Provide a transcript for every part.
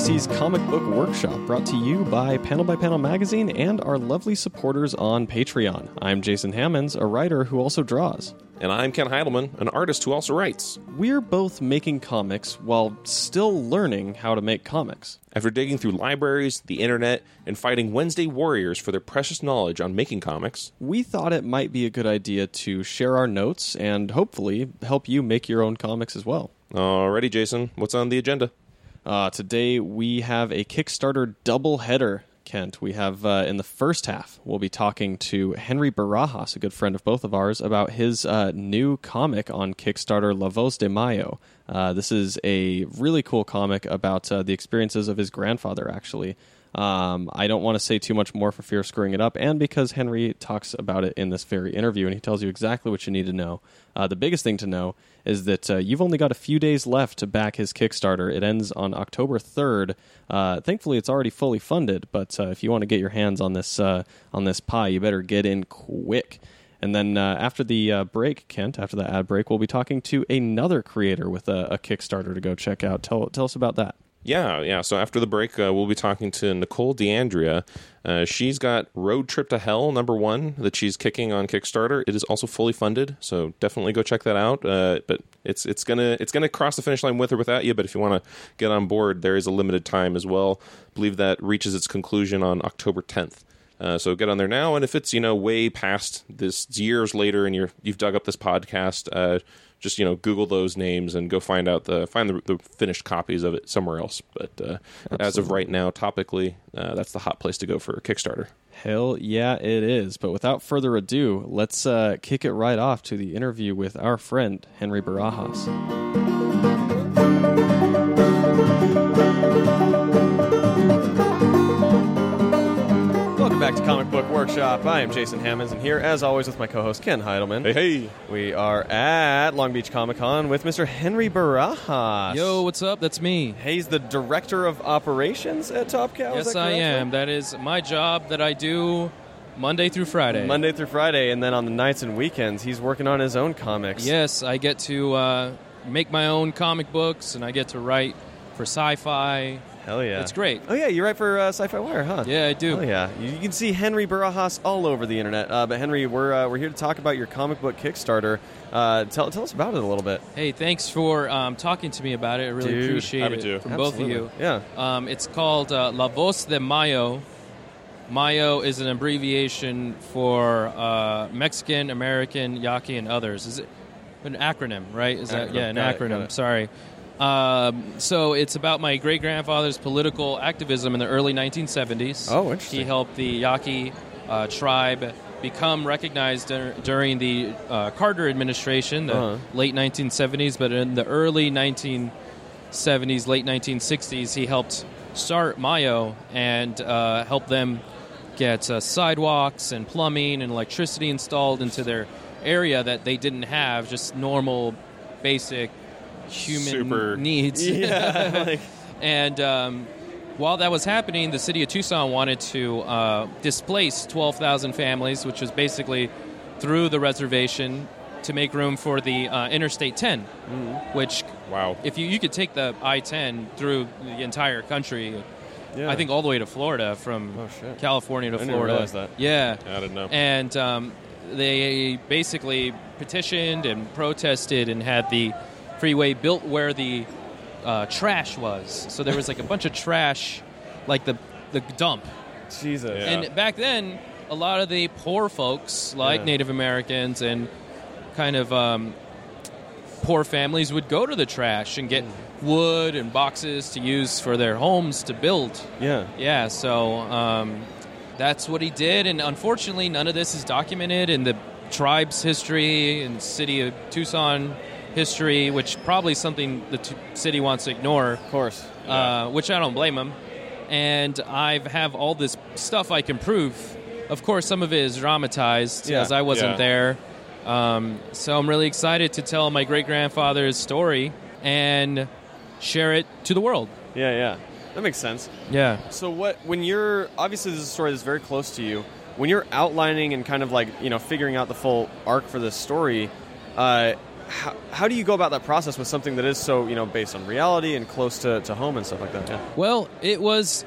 TMBC's Comic Book Workshop, brought to you by Panel by Panel Magazine and our lovely supporters on Patreon. I'm Jason Hammonds, a writer who also draws. And I'm Kent Heidelman, an artist who also writes. We're both making comics while still learning how to make comics. After digging through libraries, the internet, and fighting Wednesday warriors for their precious knowledge on making comics, We thought it might be a good idea to share our notes and hopefully help you make your own comics as well. alrighty, Jason, what's on the agenda? Uh, today we have a Kickstarter double header. Kent, we have uh, in the first half, we'll be talking to Henry Barajas, a good friend of both of ours, about his uh, new comic on Kickstarter, La Voz de Mayo. Uh, this is a really cool comic about uh, the experiences of his grandfather, actually. Um, I don't want to say too much more for fear of screwing it up, and because Henry talks about it in this very interview, and he tells you exactly what you need to know. Uh, the biggest thing to know is that uh, you've only got a few days left to back his Kickstarter. It ends on October 3rd. Uh, thankfully, it's already fully funded, but uh, if you want to get your hands on this uh, on this pie, you better get in quick. And then uh, after the uh, break, Kent, after the ad break, we'll be talking to another creator with a, a Kickstarter to go check out. Tell tell us about that. Yeah, yeah. So after the break, uh, we'll be talking to Nicole DeAndrea. Uh, she's got Road Trip to Hell number one that she's kicking on Kickstarter. It is also fully funded, so definitely go check that out. Uh, but it's it's gonna it's gonna cross the finish line with or without you. But if you want to get on board, there is a limited time as well. I believe that reaches its conclusion on October 10th. Uh, so get on there now, and if it's you know way past this years later, and you're you've dug up this podcast, uh, just you know Google those names and go find out the find the, the finished copies of it somewhere else. But uh, as of right now, topically, uh, that's the hot place to go for a Kickstarter. Hell yeah, it is. But without further ado, let's uh, kick it right off to the interview with our friend Henry Barajas. Workshop. I am Jason Hammonds, and here, as always, with my co-host Kent Heidelman. Hey, hey, We are at Long Beach Comic Con with Mr. Henry Barajas. Yo, what's up? That's me. He's the director of operations at Top Cow. yes, I am. That is my job that I do Monday through Friday. Monday through Friday, and then on the nights and weekends, he's working on his own comics. Yes, I get to uh, make my own comic books, and I get to write for sci-fi. Hell yeah. It's great. Oh yeah, you write for uh, Sci-Fi Wire, huh? Yeah, I do. Oh yeah, you, you can see Henry Barajas all over the internet. Uh, but Henry, we're uh, we're here to talk about your comic book Kickstarter. Uh, tell tell us about it a little bit. Hey, thanks for um, talking to me about it. I really Dude, appreciate happy it to. from both of you. Yeah. Um, it's called uh, La Voz de Mayo. Mayo is an abbreviation for uh, Mexican, American, Yaqui, and others. Is it an acronym, right? Is that yeah, an got acronym? it. Sorry. Um, so it's about my great grandfather's political activism in the early 1970s. Oh, interesting. He helped the Yaqui uh, tribe become recognized dur- during the uh, Carter administration, the Uh-huh. late 1970s, but in the early 1970s, late 1960s, he helped start Mayo and uh, help them get uh, sidewalks and plumbing and electricity installed into their area that they didn't have, just normal, basic human Super- needs. Yeah. like, And um, while that was happening, the city of Tucson wanted to uh, displace 12,000 families, which was basically through the reservation to make room for the uh, Interstate 10, which wow, if you, you could take the I-10 through the entire country, yeah. I think all the way to Florida from Oh. California to I didn't Florida. realize that. Yeah. I don't know. And um, they basically petitioned and protested and had the freeway built where the uh, trash was. So there was like a bunch of trash, like the the dump. Jesus. Yeah. And back then, a lot of the poor folks, like Yeah. Native Americans and kind of um, poor families, would go to the trash and get wood and boxes to use for their homes to build. Yeah. Yeah, so um, that's what he did, and unfortunately, none of this is documented in the tribe's history and city of Tucson history, which probably something the t- city wants to ignore. Of course. Uh, which I don't blame them. And I have all this stuff I can prove. Of course, some of it is dramatized, Yeah. as I wasn't Yeah. there. Um, so I'm really excited to tell my great grandfather's story and share it to the world. Yeah, yeah. That makes sense. Yeah. So what when you're obviously this is a story that's very close to you. When you're outlining and kind of like you know figuring out the full arc for this story, uh, how, how do you go about that process with something that is so you know based on reality and close to, to home and stuff like that? Yeah. Well, it was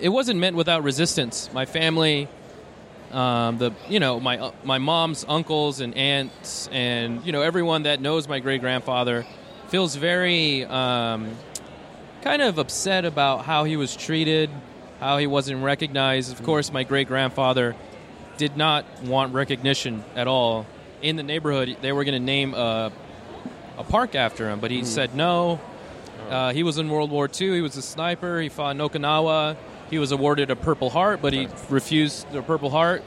it wasn't meant without resistance. My family, um, the you know my uh, my mom's uncles and aunts, and you know everyone that knows my great grandfather feels very um, kind of upset about how he was treated, how he wasn't recognized. Of course, my great grandfather did not want recognition at all in the neighborhood. They were going to name a, a park after him, but he said no. Uh, he was in World War II. He was a sniper. He fought in Okinawa. He was awarded a Purple Heart, but he refused the Purple Heart.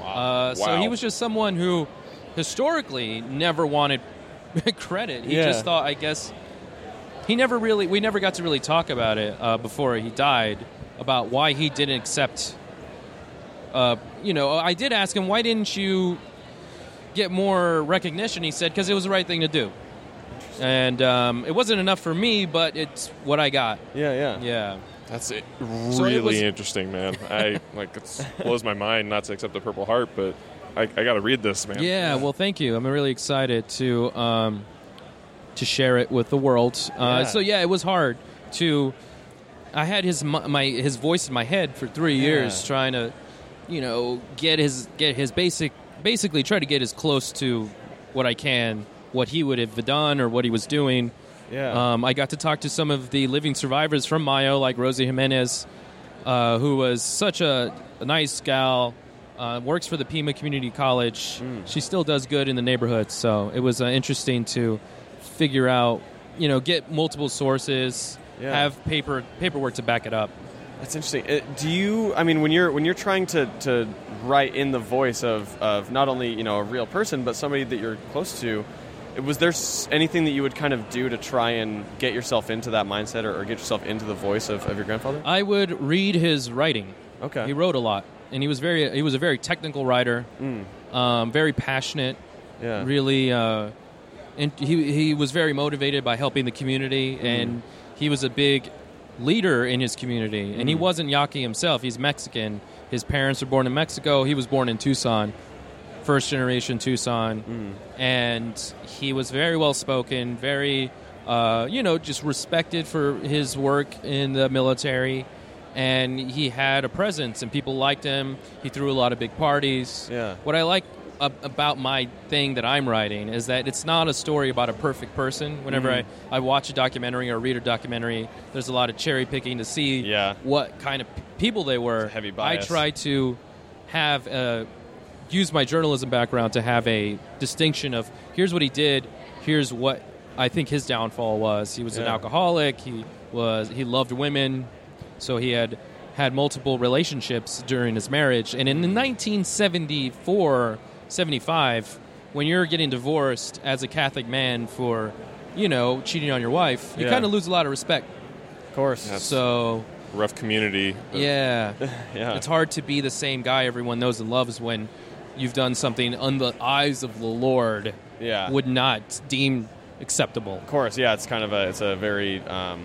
Uh, So Wow. he was just someone who historically never wanted credit. He Yeah. just thought, I guess, he never really, we never got to really talk about it uh, before he died, about why he didn't accept. Uh, you know, I did ask him, why didn't you get more recognition? He said, because it was the right thing to do. And um, it wasn't enough for me, but it's what I got. Yeah, yeah. Yeah. That's it. So really it was- interesting, man. I like it blows my mind not to accept the Purple Heart, but I, I got to read this, man. Yeah, well, thank you. I'm really excited to um, to share it with the world. Uh, Yeah. So yeah, it was hard to. I had his my his voice in my head for three years, Yeah. trying to, you know, get his get his basic basically try to get as close to what I can, what he would have done or what he was doing. Yeah. Um, I got to talk to some of the living survivors from Mayo, like Rosie Jimenez, uh, who was such a, a nice gal. Uh, works for the Pima Community College. Mm. She still does good in the neighborhood. So it was uh, interesting to figure out, you know, get multiple sources, Yeah. have paper paperwork to back it up. That's interesting. Uh, do you? I mean, when you're when you're trying to, to write in the voice of, of not only you know a real person but somebody that you're close to, was there anything that you would kind of do to try and get yourself into that mindset or, or get yourself into the voice of, of your grandfather? I would read his writing. Okay. He wrote a lot, and he was very he was a very technical writer, um, very passionate. yeah. really uh, and he, he was very motivated by helping the community and he was a big leader in his community and he wasn't yaqui himself. He's mexican. His parents were born in mexico. He was born in tucson first generation tucson. And he was very well spoken very uh, you know just respected for his work in the military. And he had a presence and people liked him. He threw a lot of big parties. Yeah. what I like about my thing that I'm writing is that it's not a story about a perfect person. Whenever Mm. I, I watch a documentary or read a documentary, there's a lot of cherry picking to see Yeah. what kind of p- people they were. Heavy I try to have a, use my journalism background to have a distinction of here's what he did, here's what I think his downfall was. He was an alcoholic. He was he loved women, so he had had multiple relationships during his marriage. And in 1974, 75, when you're getting divorced as a Catholic man for, you know, cheating on your wife, you Yeah. kind of lose a lot of respect. Of course. Yes. So Rough community. yeah, Yeah. it's hard to be the same guy everyone knows and loves when you've done something on the eyes of the Lord Yeah. would not deem acceptable. Of course, yeah, it's kind of a it's a very um,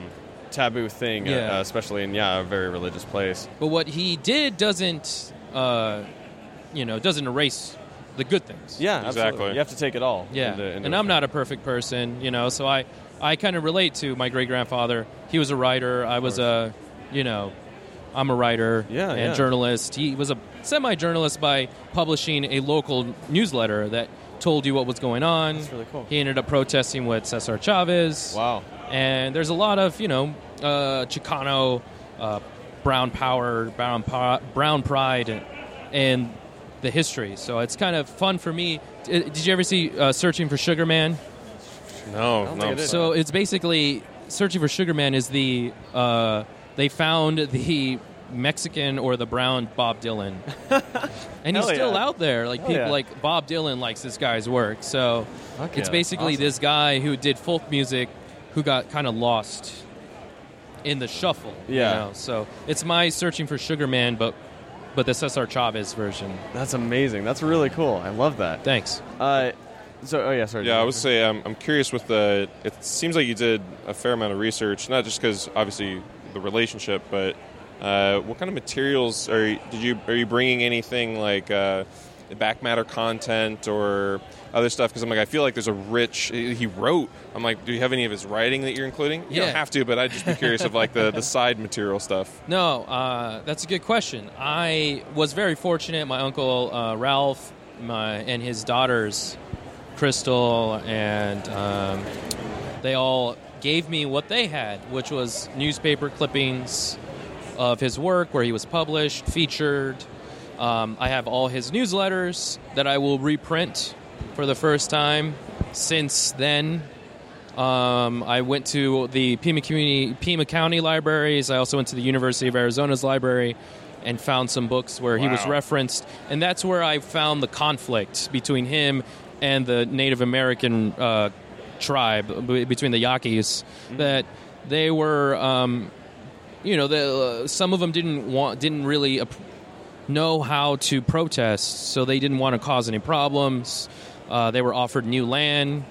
taboo thing, uh, Yeah. uh, especially in yeah a very religious place. But what he did doesn't, uh, you know, doesn't erase the good things. Yeah, Exactly. absolutely. You have to take it all. Yeah, into- into and I'm not a perfect person, you know, so I, I kind of relate to my great grandfather. He was a writer. I was a, you know, I'm a writer Yeah, and yeah. journalist. He was a semi journalist by publishing a local newsletter that told you what was going on. That's really cool. He ended up protesting with Cesar Chavez. Wow. And there's a lot of, you know, uh, Chicano, uh, brown power, brown, po- brown pride, and, and the history. So it's kind of fun for me. Did you ever see uh, Searching for Sugar Man? No, no. think I did. So it's basically Searching for Sugar Man is the uh, they found the Mexican or the brown Bob Dylan, and he's Hell still yeah. out there. Like Hell people yeah. like Bob Dylan likes this guy's work. So Fuck it's yeah. basically Awesome. this guy who did folk music who got kind of lost in the shuffle. you Yeah. know? So it's my Searching for Sugar Man, but but the Cesar Chavez version. That's amazing. That's really cool. I love that. Thanks. Uh, so, oh yeah, sorry. Yeah, I would say um, I'm curious with the. It seems like you did a fair amount of research, not just because obviously the relationship, but uh, what kind of materials are you, did you are you bringing anything like uh, back matter content or other stuff? Because I'm like, I feel like there's a rich. He wrote. I'm like, do you have any of his writing that you're including? You don't Yeah. have to, but I'd just be curious of like the the side material stuff. No, uh, that's a good question. I was very fortunate. My uncle uh, Ralph my, and his daughters, Crystal, and um, they all gave me what they had, which was newspaper clippings of his work where he was published, featured. Um, I have all his newsletters that I will reprint for the first time. Since then, um, I went to the Pima, Community, Pima County libraries. I also went to the University of Arizona's library and found some books where he was referenced. And that's where I found the conflict between him and the Native American uh, tribe, b- between the Yaquis, that they were, um, you know, the, uh, some of them didn't want, didn't really ap- know how to protest, so they didn't want to cause any problems. Uh, they were offered new land.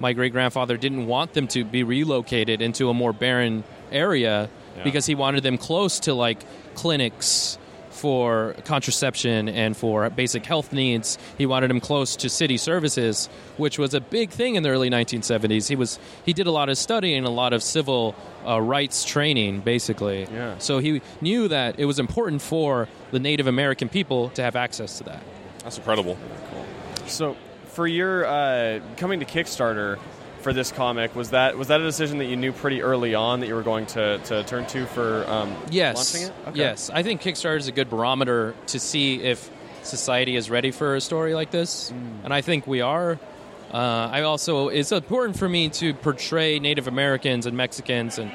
My great grandfather didn't want them to be relocated into a more barren area Yeah. because he wanted them close to like clinics for contraception and for basic health needs. He wanted them close to city services, which was a big thing in the early 1970s. He was he did a lot of studying, a lot of civil uh, rights training, basically. Yeah. So he knew that it was important for the Native American people to have access to that. That's incredible. So, for your uh, coming to Kickstarter for this comic, was that was that a decision that you knew pretty early on that you were going to, to turn to for um, Yes. launching it? Okay. Yes. I think Kickstarter is a good barometer to see if society is ready for a story like this, Mm. and I think we are. Uh, I also it's important for me to portray Native Americans and Mexicans and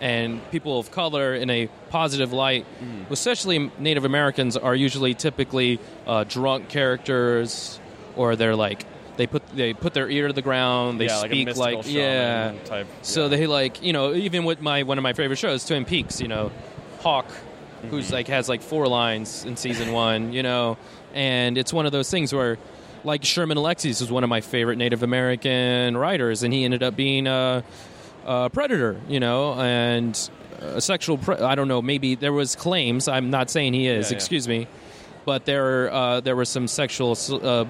and people of color in a positive light. Mm. Especially Native Americans are usually typically uh, drunk characters, or they're like they put they put their ear to the ground. They yeah, like speak mystical like yeah. type. So they like you know even with my one of my favorite shows, Twin Peaks. You know, Hawk, who's Mm-hmm. like has like four lines in season one. You know, and it's one of those things where. Like Sherman Alexis was one of my favorite Native American writers, and he ended up being a, a predator, you know, and a sexual. Pre- I don't know. Maybe there was claims. I'm not saying he is. Yeah, yeah. Excuse me, but there uh, there were some sexual uh,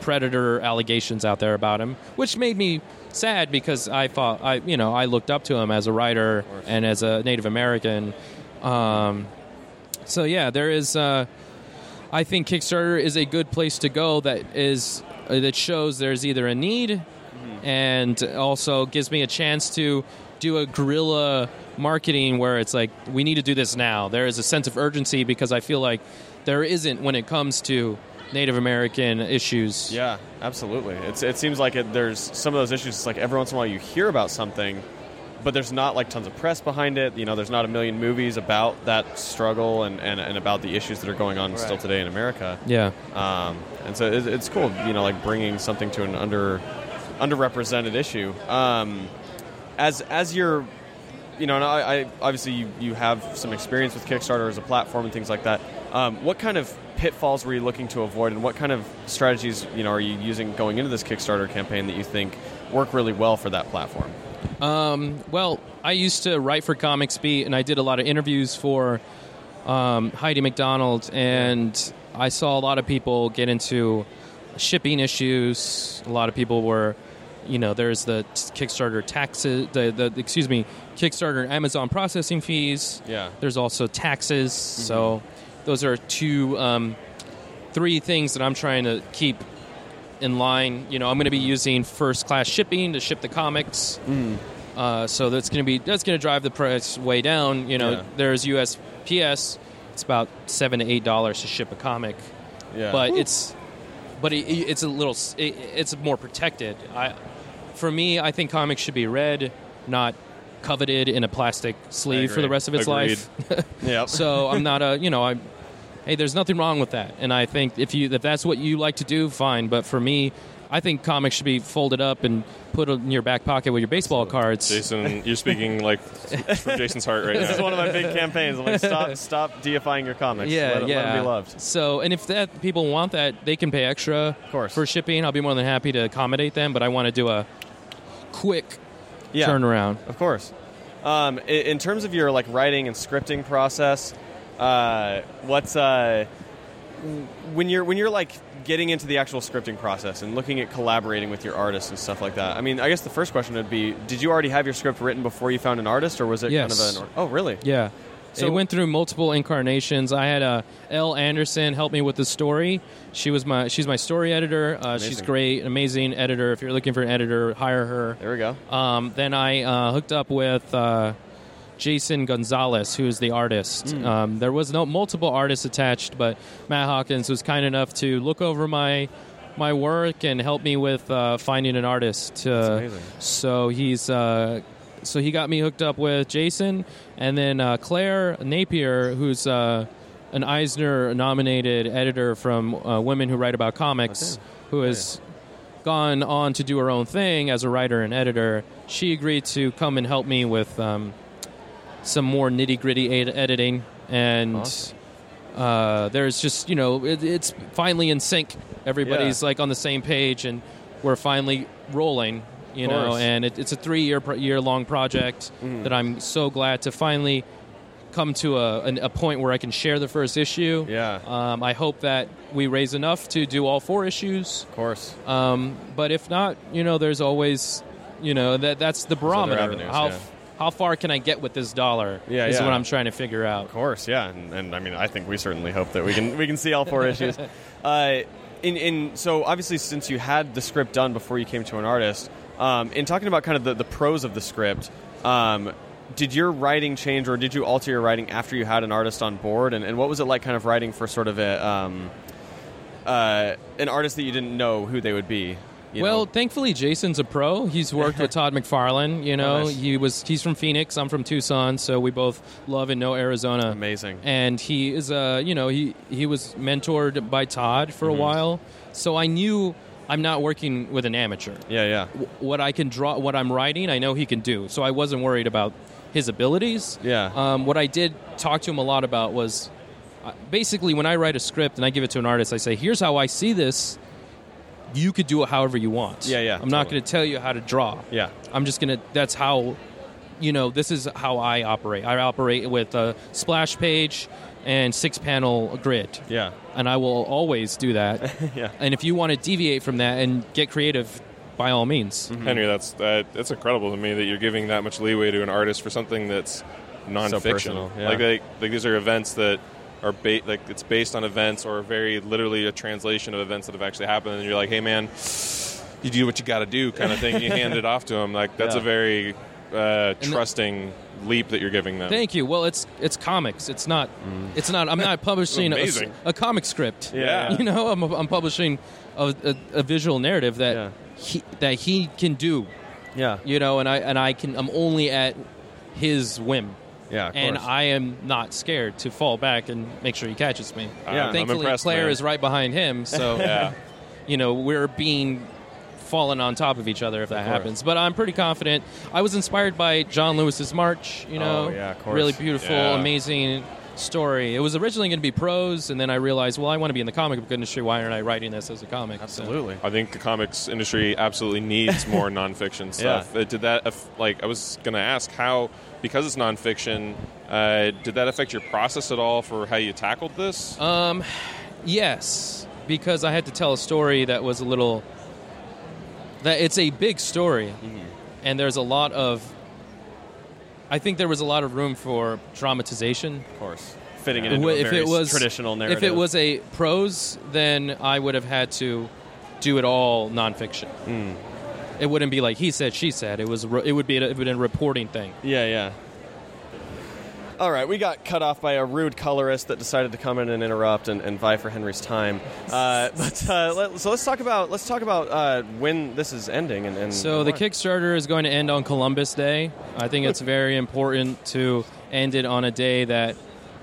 predator allegations out there about him, which made me sad because I thought I you know I looked up to him as a writer and as a Native American. Um, so yeah, there is. Uh, I think Kickstarter is a good place to go. That is uh, that shows there's either a need, and also gives me a chance to do a guerrilla marketing where it's like we need to do this now. There is a sense of urgency because I feel like there isn't when it comes to Native American issues. Yeah, absolutely. It's, it seems like it, there's some of those issues. It's like every once in a while you hear about something, but there's not like tons of press behind it. You know, there's not a million movies about that struggle and, and, and about the issues that are going on still today in America. Yeah. Um, and so it, it's cool, you know, like bringing something to an under underrepresented issue. Um, as as you're, you know, and I, I obviously you, you have some experience with Kickstarter as a platform and things like that. Um, what kind of pitfalls were you looking to avoid, and what kind of strategies, you know, are you using going into this Kickstarter campaign that you think work really well for that platform? Um, well, I used to write for Comics Beat, and I did a lot of interviews for um, Heidi MacDonald, and I saw a lot of people get into shipping issues. A lot of people were, you know, there's the Kickstarter taxes, the, the excuse me, Kickstarter and Amazon processing fees. Yeah. There's also taxes. So those are two, um, three things that I'm trying to keep in line. You know, I'm going to be using first class shipping to ship the comics. Uh, so that's going to be that's going to drive the price way down. You know, Yeah. there's USPS. It's about seven to eight dollars to ship a comic, Yeah. but it's but it, it's a little it, it's more protected. I for me, I think comics should be read, not coveted in a plastic sleeve for the rest of its Agreed. life. Yep. so I'm not a you know I hey there's nothing wrong with that and I think if you if that's what you like to do fine but for me I think comics should be folded up and put in your back pocket with your baseball cards. Jason, you're speaking like from Jason's heart right now. this is one of my big campaigns. I'm like, stop, stop deifying your comics. Yeah, let, it- yeah. let them be loved. So, and if that people want that, they can pay extra of course. for shipping. I'll be more than happy to accommodate them. But I want to do a quick Yeah. turnaround. Of course. Um, i- in terms of your like writing and scripting process, uh, what's uh, when you're when you're like getting into the actual scripting process and looking at collaborating with your artists and stuff like that. I mean, I guess the first question would be: Did you already have your script written before you found an artist, or was it Yes. kind of an? Oh, really? Yeah. So- it went through multiple incarnations. I had uh, Elle Anderson help me with the story. She was my she's my story editor. Uh, she's great, amazing editor. If you're looking for an editor, hire her. There we go. Um, then I uh, hooked up with uh, Jason Gonzalez, who is the artist. Hmm. Um, there was no multiple artists attached, but Matt Hawkins was kind enough to look over my my work and help me with uh, finding an artist. Uh, amazing. so he's uh, so he got me hooked up with Jason, and then uh, Claire Napier, who's uh, an Eisner nominated editor from uh, Women Who Write About Comics, Okay. who has gone on to do her own thing as a writer and editor. She agreed to come and help me with um, some more nitty gritty ed- editing, and Awesome. uh, there's just you know it, it's finally in sync. Everybody's like on the same page, and we're finally rolling. You Of know, course. and it, it's a three year pro- year long project Mm. that I'm so glad to finally come to a, an, a point where I can share the first issue. Yeah. Um, I hope that we raise enough to do all four issues. Of course. Um, but if not, you know, there's always, you know, that that's the barometer. avenues, how yeah. how far can I get with this dollar? Yeah, is yeah. what I'm trying to figure out. Of course, yeah, and, and I mean, I think we certainly hope that we can we can see all four issues. Uh, in in so obviously, since you had the script done before you came to an artist, um, in talking about kind of the, the pros of the script, um, did your writing change or did you alter your writing after you had an artist on board? And, and what was it like, kind of writing for sort of a um, uh, an artist that you didn't know who they would be? you well, know? thankfully, Jason's a pro. He's worked with Todd McFarlane. You know, Oh, nice. he was he's from Phoenix. I'm from Tucson, so we both love and know Arizona. amazing. and he is uh you know he he was mentored by Todd for a Mm-hmm. while so I knew I'm not working with an amateur Yeah, yeah, W- what I can draw what I'm writing I know he can do so I wasn't worried about his abilities Yeah. um, what I did talk to him a lot about was uh, basically when I write a script and I give it to an artist I say here's how I see this you could do it however you want Yeah, yeah, I'm not going to tell you how to draw yeah. I'm just gonna. That's how, you know, this is how I operate. I operate with a splash page and six panel grid, Yeah, and I will always do that. yeah. and if you want to deviate from that and get creative, by all means. Mm-hmm. Henry, that's that, that's incredible to me that you're giving that much leeway to an artist for something that's nonfiction. personal, yeah. Like, like like these are events that are ba- like it's based on events or very literally a translation of events that have actually happened, and you're like, hey man, you do what you got to do, kind of thing. you hand it off to them. Like that's Yeah. a very uh, the- trusting leap that you're giving them. Thank you. Well, it's it's comics. It's not. Mm. It's not. I'm not publishing a, a comic script. Yeah. You know, I'm, I'm publishing a, a, a visual narrative that Yeah. he that he can do. Yeah, You know, and I and I can. I'm only at his whim. yeah. Of and course. I am not scared to fall back and make sure he catches me. Yeah. I'm thankfully Claire man. is right behind him, so Yeah. you know we're being fallen on top of each other if that happens. But I'm pretty confident. I was inspired by John Lewis's March. You know, Oh, yeah, of course. really beautiful, Yeah. amazing story. It was originally going to be prose, and then I realized, well, I want to be in the comic book industry. Why aren't I writing this as a comic? So- absolutely. I think the comics industry absolutely needs more nonfiction stuff. Uh, Did that like I was going to ask how because it's nonfiction, uh, did that affect your process at all for how you tackled this? Um, yes, because I had to tell a story that was a little. That it's a big story, and there's a lot of. I think there was a lot of room for dramatization. Of course, fitting it into if very it was traditional narrative. If it was a prose, then I would have had to do it all nonfiction. Hmm. It wouldn't be like he said, she said. It was. It would be. A, it would be a reporting thing. yeah, yeah. All right, we got cut off by a rude colorist that decided to come in and interrupt and, and vie for Henry's time. Uh, but uh, let, so let's talk about let's talk about uh, when this is ending and, and So the. Kickstarter is going to end on Columbus Day. I think it's very important to end it on a day that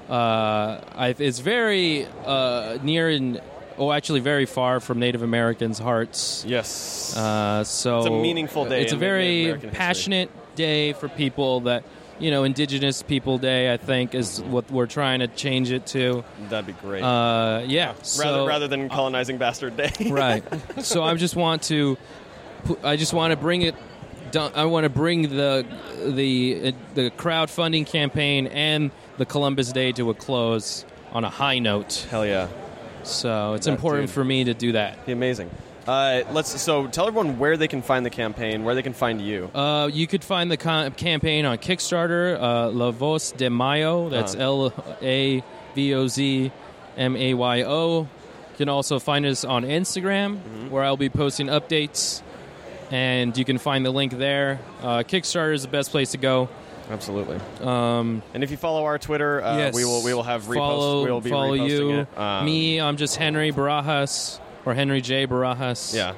uh, is very uh, near and, oh, actually very far from Native Americans' hearts. Yes. Uh, so It's a meaningful day It's a very American history. passionate day for people that you know, Indigenous People Day. I think is what we're trying to change it to. That'd be great. Uh, yeah. rather so, rather than colonizing bastard day. right. So I just want to, I just want to bring it. I want to bring the the uh, the crowdfunding campaign and the Columbus Day to a close on a high note. Hell yeah. So it's important dude. for me to do that. Be amazing. Uh, let's so tell everyone where they can find the campaign, where they can find you. Uh, you could find the con- campaign on Kickstarter, uh, La Voz de Mayo. That's Uh-huh. L A V O Z M A Y O. You can also find us on Instagram, Mm-hmm. where I'll be posting updates, and you can find the link there. Uh, Kickstarter is the best place to go. Absolutely. Um, And if you follow our Twitter, uh, yes, we will we will have reposts. follow, we will be follow reposting you. Um, Me, I'm just Henry Barajas or Henry J Barajas. Yeah.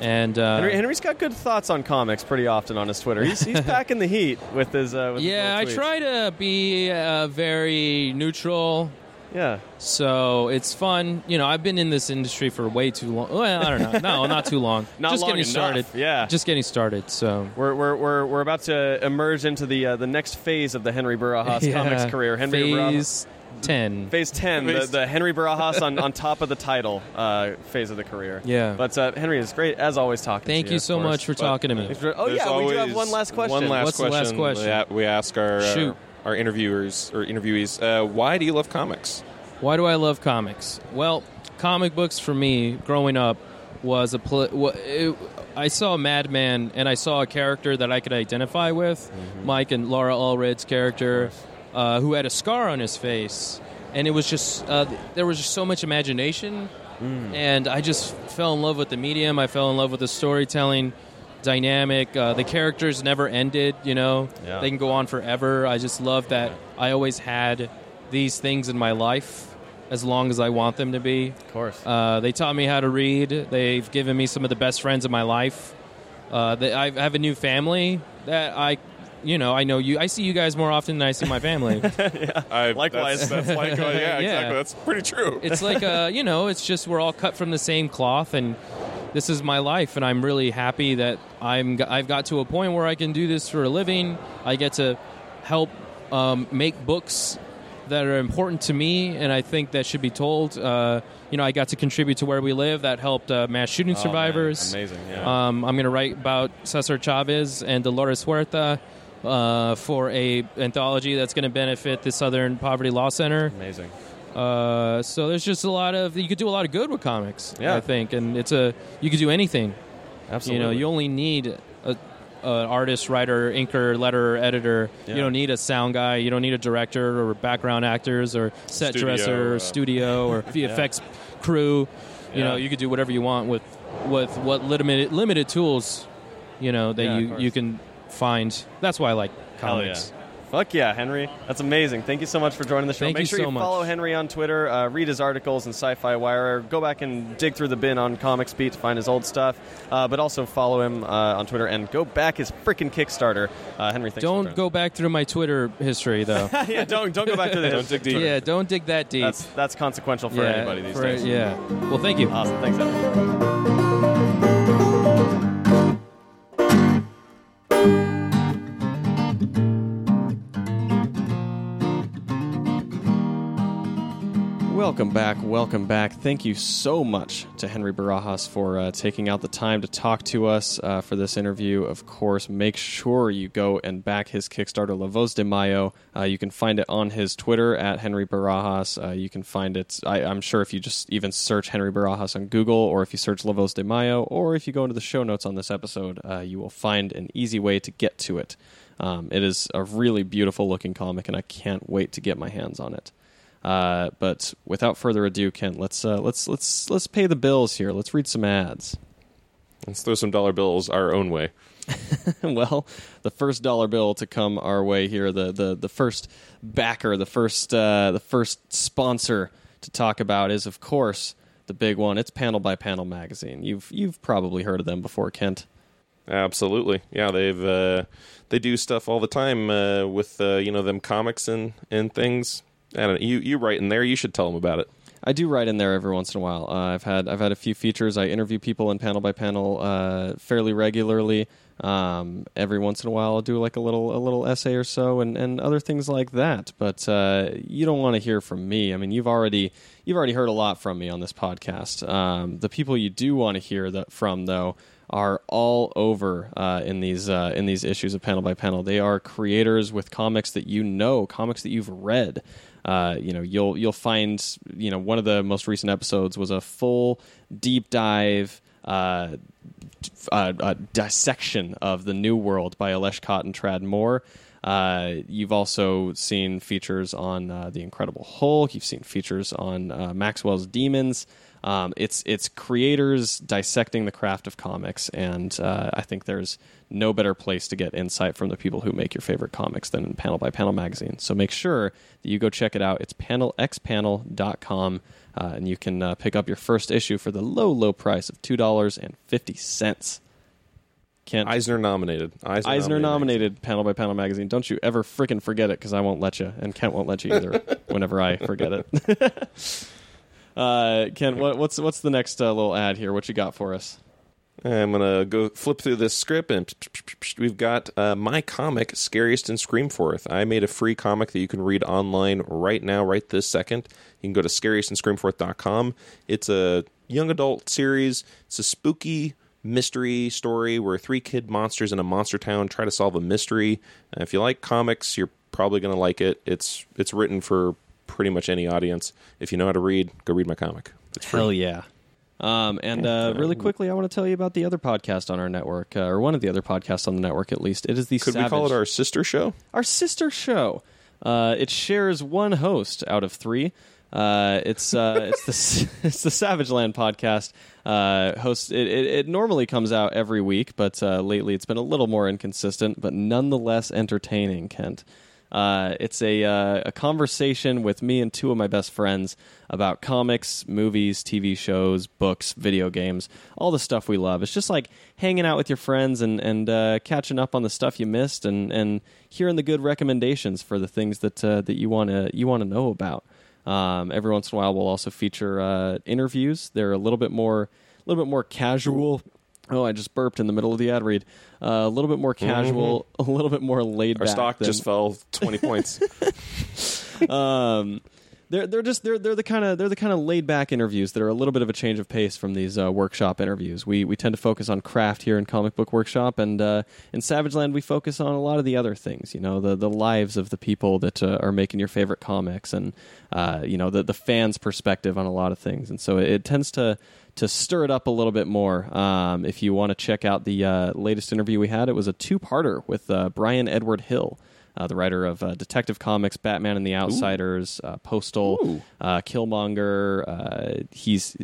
and uh, Henry, Henry's got good thoughts on comics pretty often on his Twitter. He's, he's packing the heat with his. Uh, with his yeah, I try to be uh, very neutral. Yeah. So it's fun. You know, I've been in this industry for way too long. Well, I don't know. No, not too long. Not just long getting enough, started. yeah. Just getting started. So We're, we're, we're, we're about to emerge into the uh, the next phase of the Henry Barajas Yeah. comics career. Henry Barajas. Phase ten. Phase 10, the, Phase- the Henry Barajas on, on top of the title uh, phase of the career. Yeah. But uh, Henry, it's great, as always, talking Thank to you of so much for But- talking to me. For- oh, There's yeah, we do have always one last question. One last What's the question. last question? We, we ask our uh, Shoot. our interviewers or interviewees, uh, why do you love comics? Why do I love comics? Well, comic books for me growing up was a pl- wa- it, I saw Madman and I saw a character that I could identify with, Mm-hmm. Mike and Laura Allred's character, uh, who had a scar on his face, and it was just uh, there was just so much imagination, Mm. and I just fell in love with the medium. I fell in love with the storytelling dynamic. Uh, the characters never ended. You know, Yeah. they can go on forever. I just love that I always had these things in my life as long as I want them to be. Of course. Uh, they taught me how to read. They've given me some of the best friends in my life. Uh, they, I have a new family that I, you know, I know you. I see you guys more often than I see my family. yeah. I, Likewise. That's, that's like, uh, yeah, Yeah. exactly. That's pretty true. it's like, uh, you know, it's just we're all cut from the same cloth, and this is my life, and I'm really happy that I'm. I've got to a point where I can do this for a living. I get to help um, make books that are important to me, and I think that should be told. Uh, you know, I got to contribute to where we live. That helped uh, mass shooting Oh, man, survivors. Amazing. Yeah. Um, I'm going to write about Cesar Chavez and Dolores Huerta uh, for a anthology that's going to benefit the Southern Poverty Law Center. Amazing. Uh, so there's just a lot of you could do a lot of good with comics. Yeah. I think, and it's a you could do anything. Absolutely. You know, you only need a, an artist, writer, inker, letterer, editor. Yeah. You don't need a sound guy. You don't need a director or background actors or set Studio, dresser or uh, studio or VFX crew. You know, you could do whatever you want with with what limited limited tools. You know that Yeah, you you can find. That's why I like comics. yeah. Fuck yeah, Henry. That's amazing. Thank you so much for joining the show. Thank Make you sure so you much. follow Henry on Twitter, uh, read his articles in Sci Fi Wire, go back and dig through the bin on Comics Beat to find his old stuff, uh, but also follow him uh, on Twitter and go back his freaking Kickstarter. Uh, Henry, thanks Don't go back through my Twitter history though. yeah, don't, don't go back to the Don't dig deep. yeah, don't dig that deep. That's, that's consequential for yeah, anybody these for- days. Yeah. Well, thank you. Awesome. Thanks, Henry. Welcome back, welcome back. Thank you so much to Henry Barajas for uh, taking out the time to talk to us uh, for this interview. Of course, make sure you go and back his Kickstarter, La Voz de Mayo. Uh, you can find it on his Twitter at Henry Barajas. Uh, you can find it, I, I'm sure, if you just even search Henry Barajas on Google, or if you search La Voz de Mayo, or if you go into the show notes on this episode, uh, you will find an easy way to get to it. Um, it is a really beautiful looking comic, and I can't wait to get my hands on it. Uh, but without further ado, Kent, let's uh, let's let's let's pay the bills here. Let's read some ads. Let's throw some dollar bills our own way. well, the first dollar bill to come our way here, the the the first backer, the first uh, the first sponsor to talk about is of course the big one. It's Panel by Panel magazine. You've you've probably heard of them before, Kent. Absolutely, yeah. They've uh, they do stuff all the time uh, with uh, you know them comics and and things. I don't know. You you write in there. You should tell them about it. I do write in there every once in a while. Uh, I've had I've had a few features. I interview people in panel by panel uh, fairly regularly. Um, every once in a while, I'll do like a little a little essay or so, and, and other things like that. But uh, you don't want to hear from me. I mean, you've already you've already heard a lot from me on this podcast. Um, the people you do want to hear that from, though, are all over uh, in these uh, in these issues of panel by panel. They are creators with comics that you know, comics that you've read. Uh, you know, you'll you'll find you know one of the most recent episodes was a full deep dive. Uh, uh, uh, dissection of the New World by Aleš Kot and Tradd Moore. Uh, you've also seen features on uh, the Incredible Hulk. You've seen features on uh, Maxwell's Demons. Um, it's it's creators dissecting the craft of comics, and uh, I think there's no better place to get insight from the people who make your favorite comics than in Panel by Panel magazine. So make sure that you go check it out. It's panelxpanel.com, uh, and you can uh, pick up your first issue for the low, low price of two dollars and fifty cents. Kent Eisner nominated. Eisner, Eisner nominated Panel by Panel magazine. Don't you ever freaking forget it because I won't let you, and Kent won't let you either. whenever I forget it. uh, Kent, what, what's what's the next uh, little ad here? What you got for us? I'm gonna go flip through this script, and we've got uh, my comic, Scariest in Screamforth. I made a free comic that you can read online right now, right this second. You can go to scariestinScreamforth.com. It's a young adult series. It's a spooky mystery story where three kid monsters in a monster town try to solve a mystery. If you like comics, you're probably gonna like it. It's it's written for pretty much any audience. If you know how to read, go read my comic. It's free. Hell yeah. Um, and uh, really quickly, I want to tell you about the other podcast on our network, uh, or one of the other podcasts on the network, at least. It is the Could Savage, we call it our sister show? our sister show. Uh, it shares one host out of three. Uh, it's uh, it's the it's the Savage Land podcast. Uh, host it, it, it normally comes out every week, but uh, lately it's been a little more inconsistent, but nonetheless entertaining. Kent, uh, it's a uh, a conversation with me and two of my best friends about comics, movies, TV shows, books, video games, all the stuff we love. It's just like hanging out with your friends and and uh, catching up on the stuff you missed and and hearing the good recommendations for the things that uh, that you want to you want to know about. Um, every once in a while, we'll also feature uh, interviews. They're a little bit more, a little bit more casual. Oh, I just burped in the middle of the ad read. Uh, a little bit more casual, a little bit more laid Our back. stock than- just fell twenty points. um, they're they're just they're they're the kind of they're the kind of laid back interviews that are a little bit of a change of pace from these uh, workshop interviews. We we tend to focus on craft here in Comic Book Workshop, and uh, in Savage Land we focus on a lot of the other things. You know, the the lives of the people that uh, are making your favorite comics, and uh, you know the the fans' perspective on a lot of things. And so it, it tends to to stir it up a little bit more. Um, if you want to check out the uh, latest interview we had, it was a two parter with uh, Bryan Edward Hill uh, the writer of uh, Detective Comics, Batman and the Outsiders, uh, Postal, uh, Killmonger. Uh, he's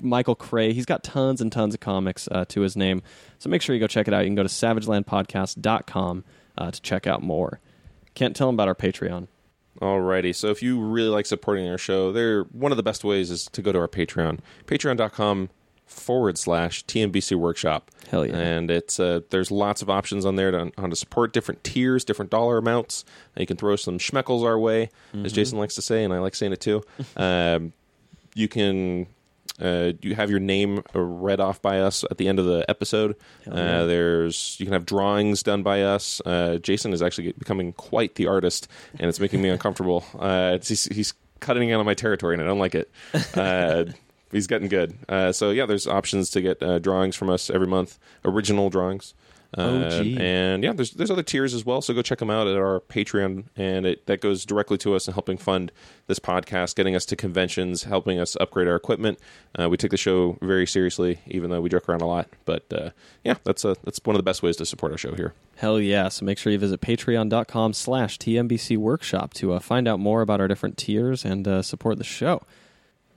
Michael Cray. He's got tons and tons of comics uh, to his name. So make sure you go check it out. You can go to savagelandpodcast.com uh, to check out more. Can't tell them about our Patreon. Alrighty, so if you really like supporting our show, there one of the best ways is to go to our Patreon, patreon.com forward slash TMBC Workshop. Hell yeah. And it's uh, there's lots of options on there to, on to support different tiers, different dollar amounts. You can throw some schmeckles our way, Mm-hmm. as Jason likes to say, and I like saying it too. um, you can uh, you have your name uh, read off by us at the end of the episode. Yeah. Uh, there's you can have drawings done by us. Uh, Jason is actually becoming quite the artist, and it's making me uncomfortable. Uh, it's, he's, he's cutting out of my territory, and I don't like it. Uh, he's getting good. Uh, so yeah, there's options to get uh, drawings from us every month, original drawings. Uh, OG. and yeah, there's there's other tiers as well. So go check them out at our Patreon, and it that goes directly to us and helping fund this podcast, getting us to conventions, helping us upgrade our equipment. Uh, we take the show very seriously, even though we joke around a lot. But uh, yeah, that's a that's one of the best ways to support our show here. Hell yeah. So make sure you visit patreon.com slash TMBC Workshop to uh, find out more about our different tiers and uh, support the show.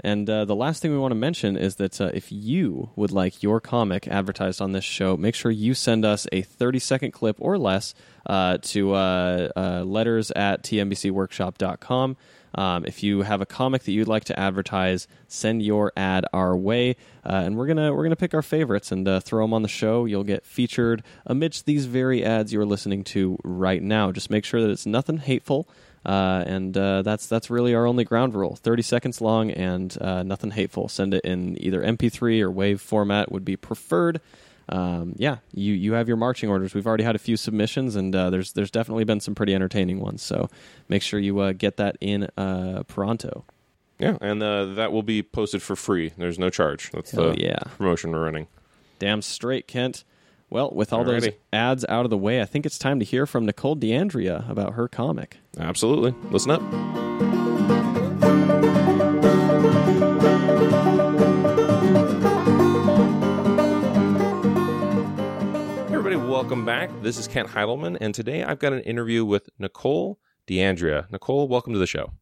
And uh, the last thing we want to mention is that uh, if you would like your comic advertised on this show, make sure you send us a 30 second clip or less uh, to uh, uh, letters at tmbcworkshop.com. Um, if you have a comic that you'd like to advertise, send your ad our way, uh, and we're gonna we're gonna pick our favorites and throw them on the show. You'll get featured amidst these very ads you're listening to right now. Just make sure that it's nothing hateful. Uh, and uh, that's that's really our only ground rule. Thirty seconds long and uh, nothing hateful. Send it in either MP3 or WAV format would be preferred. Um, yeah, you you have your marching orders. We've already had a few submissions, and uh, there's there's definitely been some pretty entertaining ones. So make sure you uh, get that in uh, pronto. Yeah, and uh, that will be posted for free. There's no charge. That's Hell the yeah. promotion we're running. Damn straight, Kent. Well, with all Alrighty. those ads out of the way, I think it's time to hear from Nicole DeAndrea about her comic. Absolutely. Listen up. Everybody, welcome back. This is Kent Heidelman, and today I've got an interview with Nicole DeAndrea. Nicole, welcome to the show.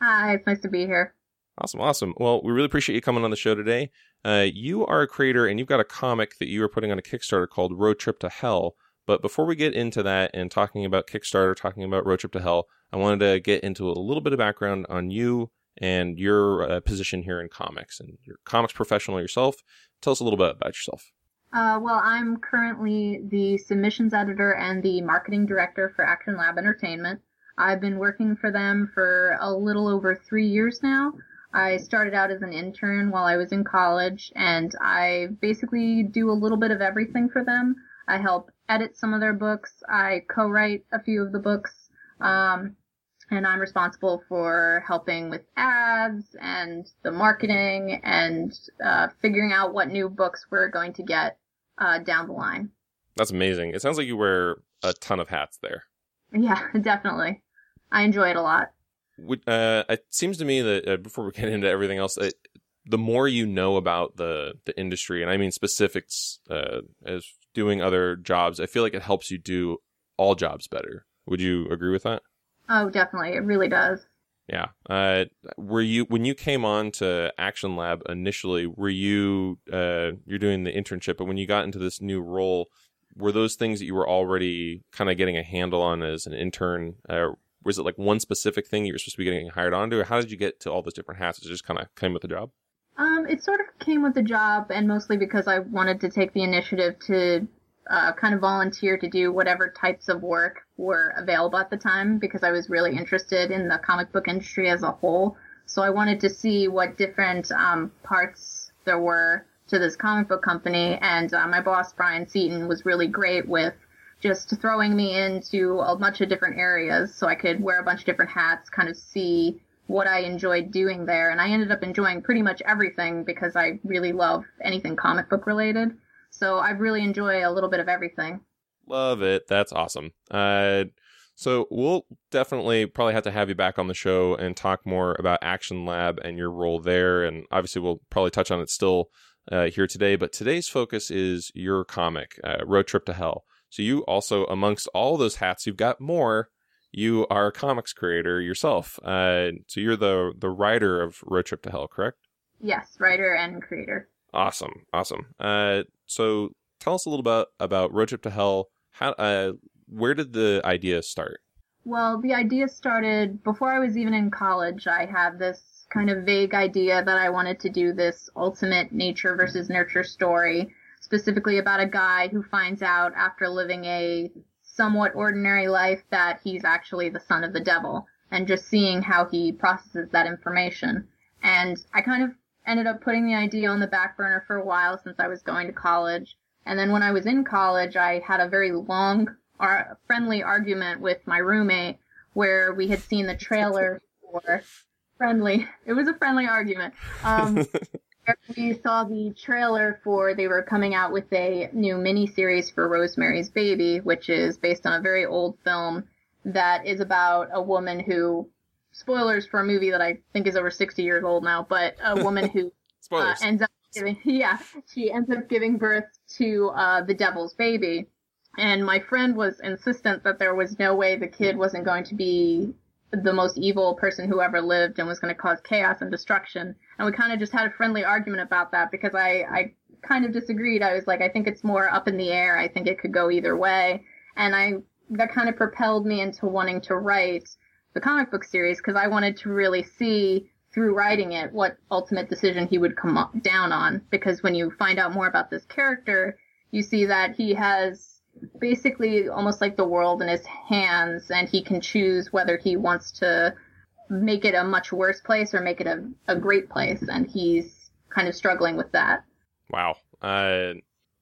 Hi, it's nice to be here. Awesome, awesome. Well, we really appreciate you coming on the show today. Uh, you are a creator, and you've got a comic that you are putting on a Kickstarter called Road Trip to Hell. But before we get into that and talking about Kickstarter, talking about Road Trip to Hell, I wanted to get into a little bit of background on you and your uh, position here in comics and your comics professional yourself. Tell us a little bit about yourself. Uh, well, I'm currently the submissions editor and the marketing director for Action Lab Entertainment. I've been working for them for a little over three years now. I started out as an intern while I was in college, and I basically do a little bit of everything for them. I help edit some of their books. I co-write a few of the books. Um, and I'm responsible for helping with ads and the marketing and uh, figuring out what new books we're going to get uh, down the line. That's amazing. It sounds like you wear a ton of hats there. Yeah, definitely. I enjoy it a lot. Uh, it seems to me that uh, before we get into everything else, it, the more you know about the the industry, and I mean specifics, uh, as doing other jobs, I feel like it helps you do all jobs better. Would you agree with that? Oh, definitely. It really does. Yeah. Uh, were you when you came on to Action Lab initially? Were you uh, you're doing the internship, but when you got into this new role, were those things that you were already kind of getting a handle on as an intern? Was it like one specific thing you were supposed to be getting hired onto, or how did you get to all those different hats? It just kind of came with the job. Um, it sort of came with the job, and mostly because I wanted to take the initiative to uh, kind of volunteer to do whatever types of work were available at the time because I was really interested in the comic book industry as a whole. So I wanted to see what different um, parts there were to this comic book company. And uh, my boss, Bryan Seaton, was really great with just throwing me into a bunch of different areas so I could wear a bunch of different hats, kind of see what I enjoyed doing there. And I ended up enjoying pretty much everything because I really love anything comic book related. So I really enjoy a little bit of everything. Love it. That's awesome. Uh, so we'll definitely probably have to have you back on the show and talk more about Action Lab and your role there. And obviously, we'll probably touch on it still uh, here today. But today's focus is your comic, uh, Road Trip to Hell. So you also, amongst all those hats, you've got more. You are a comics creator yourself. Uh, so you're the the writer of Road Trip to Hell, correct? Yes, writer and creator. Awesome, awesome. Uh, so tell us a little bit about Road Trip to Hell. How, uh, where did the idea start? Well, the idea started before I was even in college. I had this kind of vague idea that I wanted to do this ultimate nature versus nurture story, specifically about a guy who finds out after living a somewhat ordinary life that he's actually the son of the devil, and just seeing how he processes that information. And I kind of ended up putting the idea on the back burner for a while since I was going to college. And then when I was in college, I had a very long, ar- friendly argument with my roommate where we had seen the trailer for friendly. It was a friendly argument. Um, we saw the trailer for they were coming out with a new mini series for Rosemary's Baby, which is based on a very old film that is about a woman who spoilers for a movie that I think is over 60 years old now, but a woman who uh, ends up giving, yeah, she ends up giving birth to uh, the devil's baby. And my friend was insistent that there was no way the kid wasn't going to be the most evil person who ever lived and was going to cause chaos and destruction. And we kind of just had a friendly argument about that because I, I kind of disagreed. I was like, I think it's more up in the air. I think it could go either way. And I, that kind of propelled me into wanting to write the comic book series because I wanted to really see through writing it what ultimate decision he would come down on. Because when you find out more about this character, you see that he has basically almost like the world in his hands and he can choose whether he wants to make it a much worse place or make it a, a great place. And he's kind of struggling with that. Wow. Uh,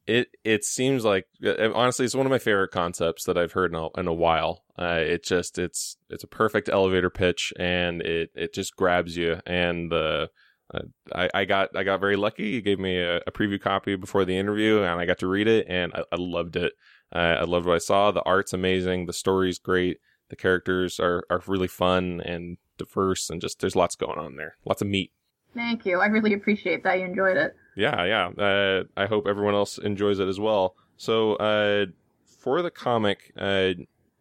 it it seems like uh, honestly it's one of my favorite concepts that I've heard in a, in a while. Uh, it just it's it's a perfect elevator pitch and it it just grabs you and the uh, I, I got I got very lucky. You gave me a, a, preview copy before the interview, and I got to read it, and I, I loved it. I loved what I saw. The art's amazing. The story's great. The characters are, are really fun and diverse, and just there's lots going on there. Lots of meat. Thank you. I really appreciate that you enjoyed it. Yeah, yeah. Uh, I hope everyone else enjoys it as well. So, uh, for the comic, uh,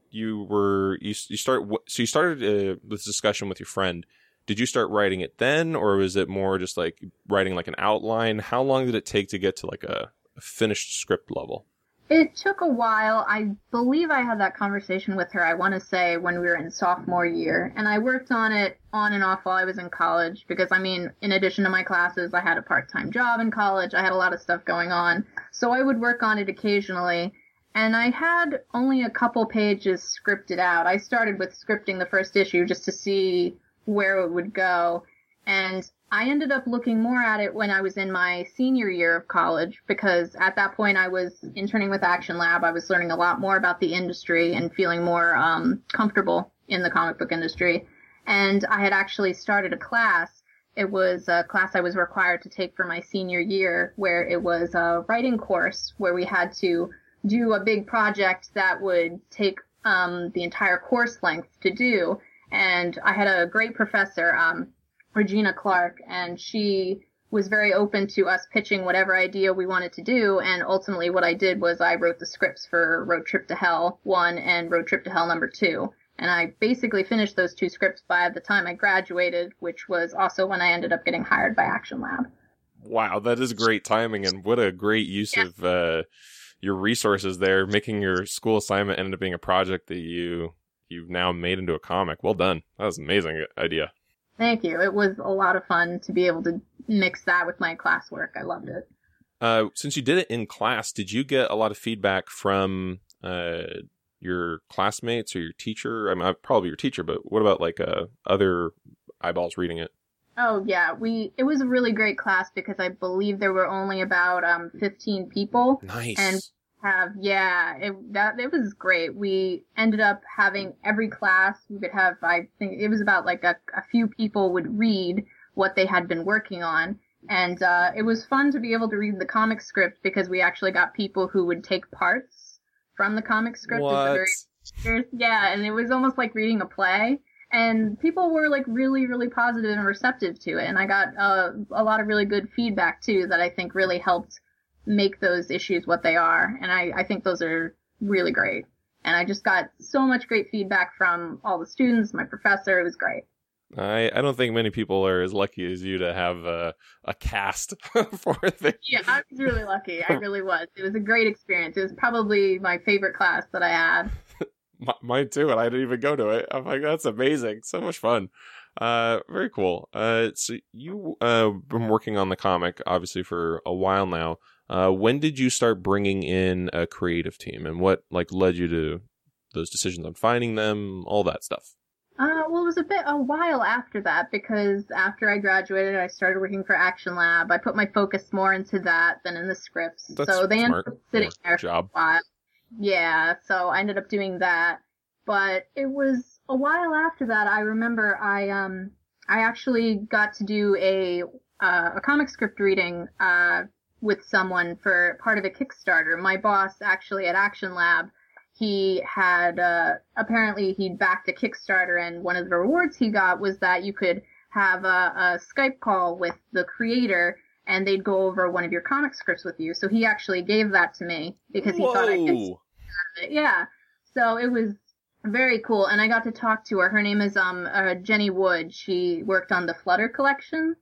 you were you you start so you started uh, this discussion with your friend. Did you start writing it then, or was it more just like writing like an outline? How long did it take to get to like a, a finished script level? It took a while. I believe I had that conversation with her, I want to say, when we were in sophomore year. And I worked on it on and off while I was in college because, I mean, in addition to my classes, I had a part time job in college. I had a lot of stuff going on. So I would work on it occasionally. And I had only a couple pages scripted out. I started with scripting the first issue just to see where it would go. And I ended up looking more at it when I was in my senior year of college because at that point I was interning with Action Lab. I was learning a lot more about the industry and feeling more um, comfortable in the comic book industry. And I had actually started a class. It was a class I was required to take for my senior year where it was a writing course where we had to do a big project that would take um, the entire course length to do. And I had a great professor, um, Regina Clark, and she was very open to us pitching whatever idea we wanted to do. And ultimately, what I did was I wrote the scripts for Road Trip to Hell 1 and Road Trip to Hell number 2. And I basically finished those two scripts by the time I graduated, which was also when I ended up getting hired by Action Lab. Wow, that is great timing, and what a great use yeah. of uh, your resources there, making your school assignment end up being a project that you you've now made into a comic. Well done. That was an amazing idea. Thank you. It was a lot of fun to be able to mix that with my classwork. I loved it. Uh, since you did it in class, did you get a lot of feedback from uh, your classmates or your teacher? I mean, probably your teacher, but what about like uh, other eyeballs reading it? Oh yeah, we it was a really great class because I believe there were only about um 15 people. Nice. And have yeah it that it was great. We ended up having every class we would have i think it was about like a, a few people would read what they had been working on. And uh, it was fun to be able to read the comic script because we actually got people who would take parts from the comic script what? Yeah and it was almost like reading a play. And people were like really really positive and receptive to it. And i got uh, a lot of really good feedback too that i think really helped make those issues what they are. And I, I think those are really great. And I just got so much great feedback from all the students, my professor. It was great. I, I don't think many people are as lucky as you to have a, a cast for things. Yeah, I was really lucky. I really was. It was a great experience. It was probably my favorite class that I had. Mine too, and I didn't even go to it. I'm like, that's amazing. So much fun. Uh, very cool. Uh, so you uh been working on the comic obviously for a while now. Uh, when did you start bringing in a creative team, and what like led you to those decisions on finding them, all that stuff? Uh, well, it was a bit a while after that because after I graduated, I started working for Action Lab. I put my focus more into that than in the scripts. That's so they smart. ended up sitting there job. for a while. Yeah, so I ended up doing that. But it was a while after that. I remember I um I actually got to do a uh, a comic script reading uh with someone for part of a Kickstarter. My boss actually at Action Lab, he had uh, apparently he'd backed a Kickstarter, and one of the rewards he got was that you could have a, a Skype call with the creator, and they'd go over one of your comic scripts with you. So he actually gave that to me because he Whoa. thought I could. Yeah, so it was very cool, and I got to talk to her. Her name is um uh, Jennie Wood. She worked on the Flutter collection.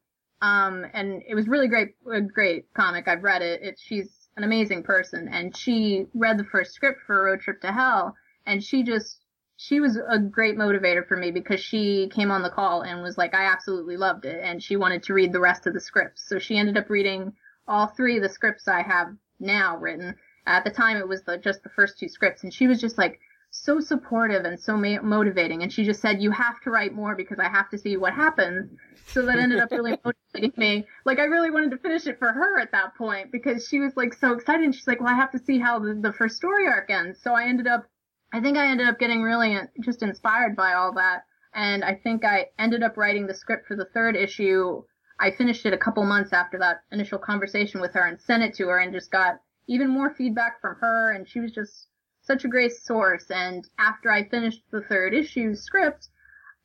Um, and it was really great, a great comic. I've read it. She's an amazing person, and she read the first script for Road Trip to Hell, and she just, she was a great motivator for me because she came on the call and was like, I absolutely loved it, and she wanted to read the rest of the scripts. So she ended up reading all three of the scripts I have now written. At the time, it was the, just the first two scripts, and she was just like, so supportive and so ma- motivating. And she just said, "You have to write more because I have to see what happens." So that ended up really motivating me. Like I really wanted to finish it for her at that point because she was like so excited. And she's like, "Well, I have to see how the, the first story arc ends." So I ended up, I think I ended up getting really just inspired by all that. And I think I ended up writing the script for the third issue. I finished it a couple months after that initial conversation with her and sent it to her and just got even more feedback from her. And she was just such a great source. And after I finished the third issue script,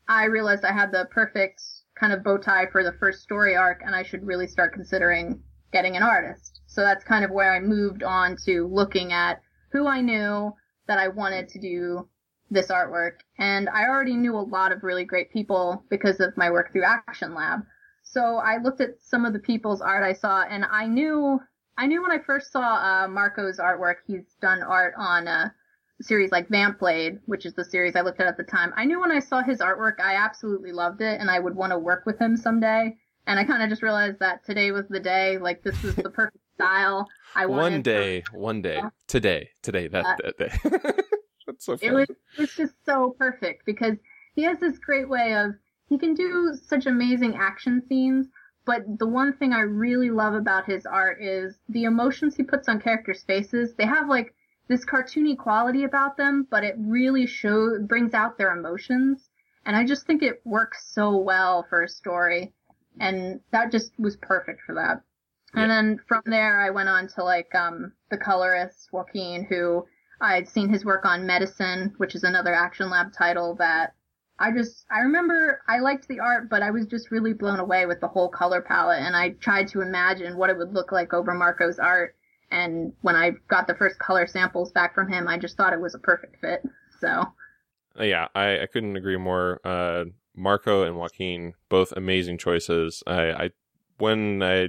I realized I had the perfect kind of bow tie for the first story arc, and I should really start considering getting an artist. So that's kind of where I moved on to looking at who I knew that I wanted to do this artwork. And I already knew a lot of really great people because of my work through Action Lab. So I looked at some of the people's art I saw and I knew, I knew when I first saw, uh, Marco's artwork, he's done art on, uh, a series like Vampblade, which is the series I looked at at the time. I knew when I saw his artwork, I absolutely loved it and I would want to work with him someday. And I kind of just realized that today was the day, like this was the perfect style. I wanted one day, one day, today, today, that, Uh, that day. That's so it fun. was it was just so perfect because he has this great way of he can do such amazing action scenes but the one thing i really love about his art is the emotions he puts on characters faces. They have like this cartoony quality about them but it really shows brings out their emotions. And i just think it works so well for a story. And that just was perfect for that. And then from there i went on to like um the colorist joaquin who I'd seen his work on Medicine, which is another Action Lab title that I just, I remember I liked the art, but I was just really blown away with the whole color palette and I tried to imagine what it would look like over Marco's art. And when I got the first color samples back from him, I just thought it was a perfect fit. So, Uh, yeah, I, I couldn't agree more. Uh, Marco and Joaquin, both amazing choices. I, I when I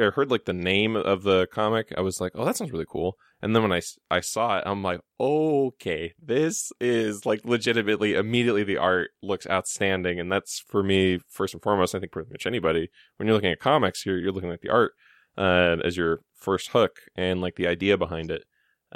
or heard like the name of the comic, I was like, oh, that sounds really cool. And then when I, I saw it, I'm like, okay, this is like legitimately immediately the art looks outstanding, and that's for me first and foremost. I think pretty much anybody when you're looking at comics, you're you're looking at the art uh, as your first hook and like the idea behind it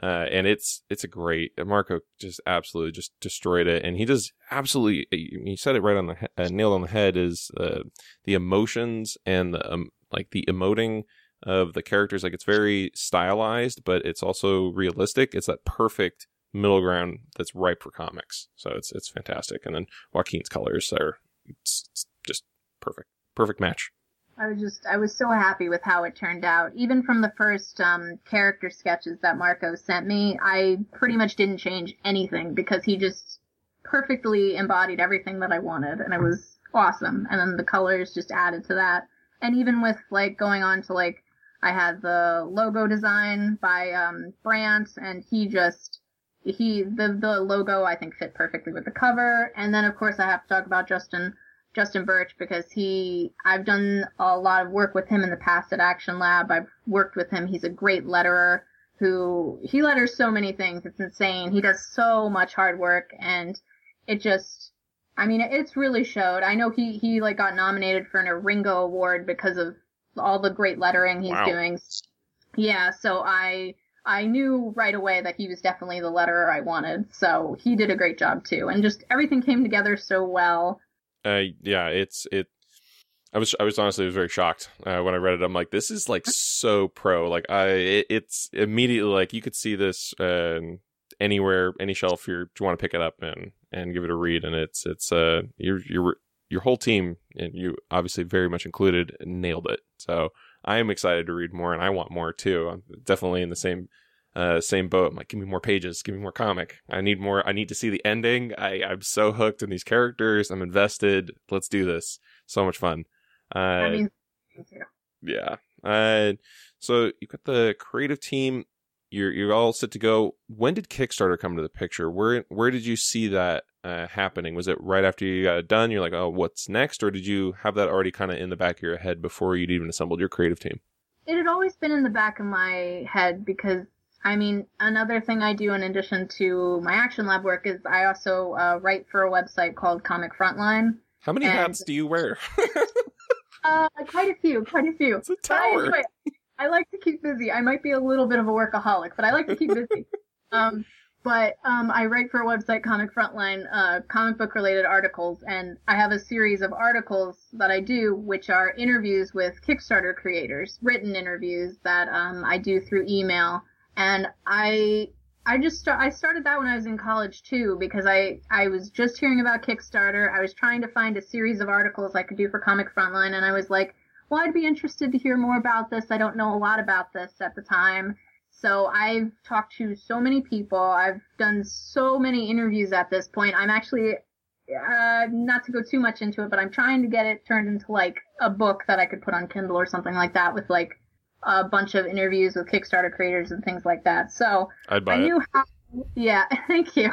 uh, and it's it's a great Marco just absolutely just destroyed it, and he does absolutely. He said it right on the he- uh, nailed on the head. Is uh, the emotions and the um, like the emoting of the characters. Like it's very stylized, but it's also realistic. It's that perfect middle ground that's ripe for comics. So it's it's fantastic. And then Joaquin's colors are it's, it's just perfect, perfect match. I was just I was so happy with how it turned out. Even from the first um, character sketches that Marco sent me, I pretty much didn't change anything because he just perfectly embodied everything that I wanted, and it was awesome. And then the colors just added to that. And even with like going on to like I had the logo design by um, Brandt, and he just he the the logo I think fit perfectly with the cover. And then of course I have to talk about Justin Justin Birch because he I've done a lot of work with him in the past at Action Lab. I've worked with him. He's a great letterer who he letters so many things. It's insane. He does so much hard work and it just I mean it's really showed. I know he he like got nominated for an Ringo award because of all the great lettering he's Wow. doing. Yeah, so I I knew right away that he was definitely the letterer I wanted. So he did a great job too. And just everything came together so well. Uh, yeah, it's it. I was I was honestly was very shocked uh, when I read it. I'm like, this is like so pro. Like I, it, it's immediately like you could see this uh, anywhere, any shelf you you want to pick it up and and give it a read. And it's it's uh your your your whole team and you obviously very much included nailed it. So I am excited to read more and I want more too. I'm definitely in the same uh, same boat. I'm like, give me more pages, give me more comic. I need more. I need to see the ending. I, I'm so hooked in these characters. I'm invested. Let's do this. So much fun. Uh, I mean, yeah. Uh, so you got the creative team. You're you're all set to go. When did Kickstarter come to the picture? Where where did you see that uh, happening? Was it right after you got it done? You're like, oh, what's next? Or did you have that already kind of in the back of your head before you'd even assembled your creative team? It had always been in the back of my head because, I mean, another thing I do in addition to my Action Lab work is I also uh, write for a website called Comic Frontline. How many And- hats do you wear? Uh, quite a few, quite a few. it's a tower. it. I like to keep busy. I might be a little bit of a workaholic, but I like to keep busy. um, but um, I write for a website, Comic Frontline, uh, comic book related articles, and I have a series of articles that I do, which are interviews with Kickstarter creators, written interviews that um, I do through email. And I I just I started that when I was in college too because I I was just hearing about Kickstarter. I was trying to find a series of articles I could do for Comic Frontline, and I was like, well, I'd be interested to hear more about this. I don't know a lot about this at the time. So I've talked to so many people. I've done so many interviews at this point. I'm actually, uh, not to go too much into it, but I'm trying to get it turned into like a book that I could put on Kindle or something like that with like a bunch of interviews with Kickstarter creators and things like that. So I'd buy I it. knew how, yeah, thank you.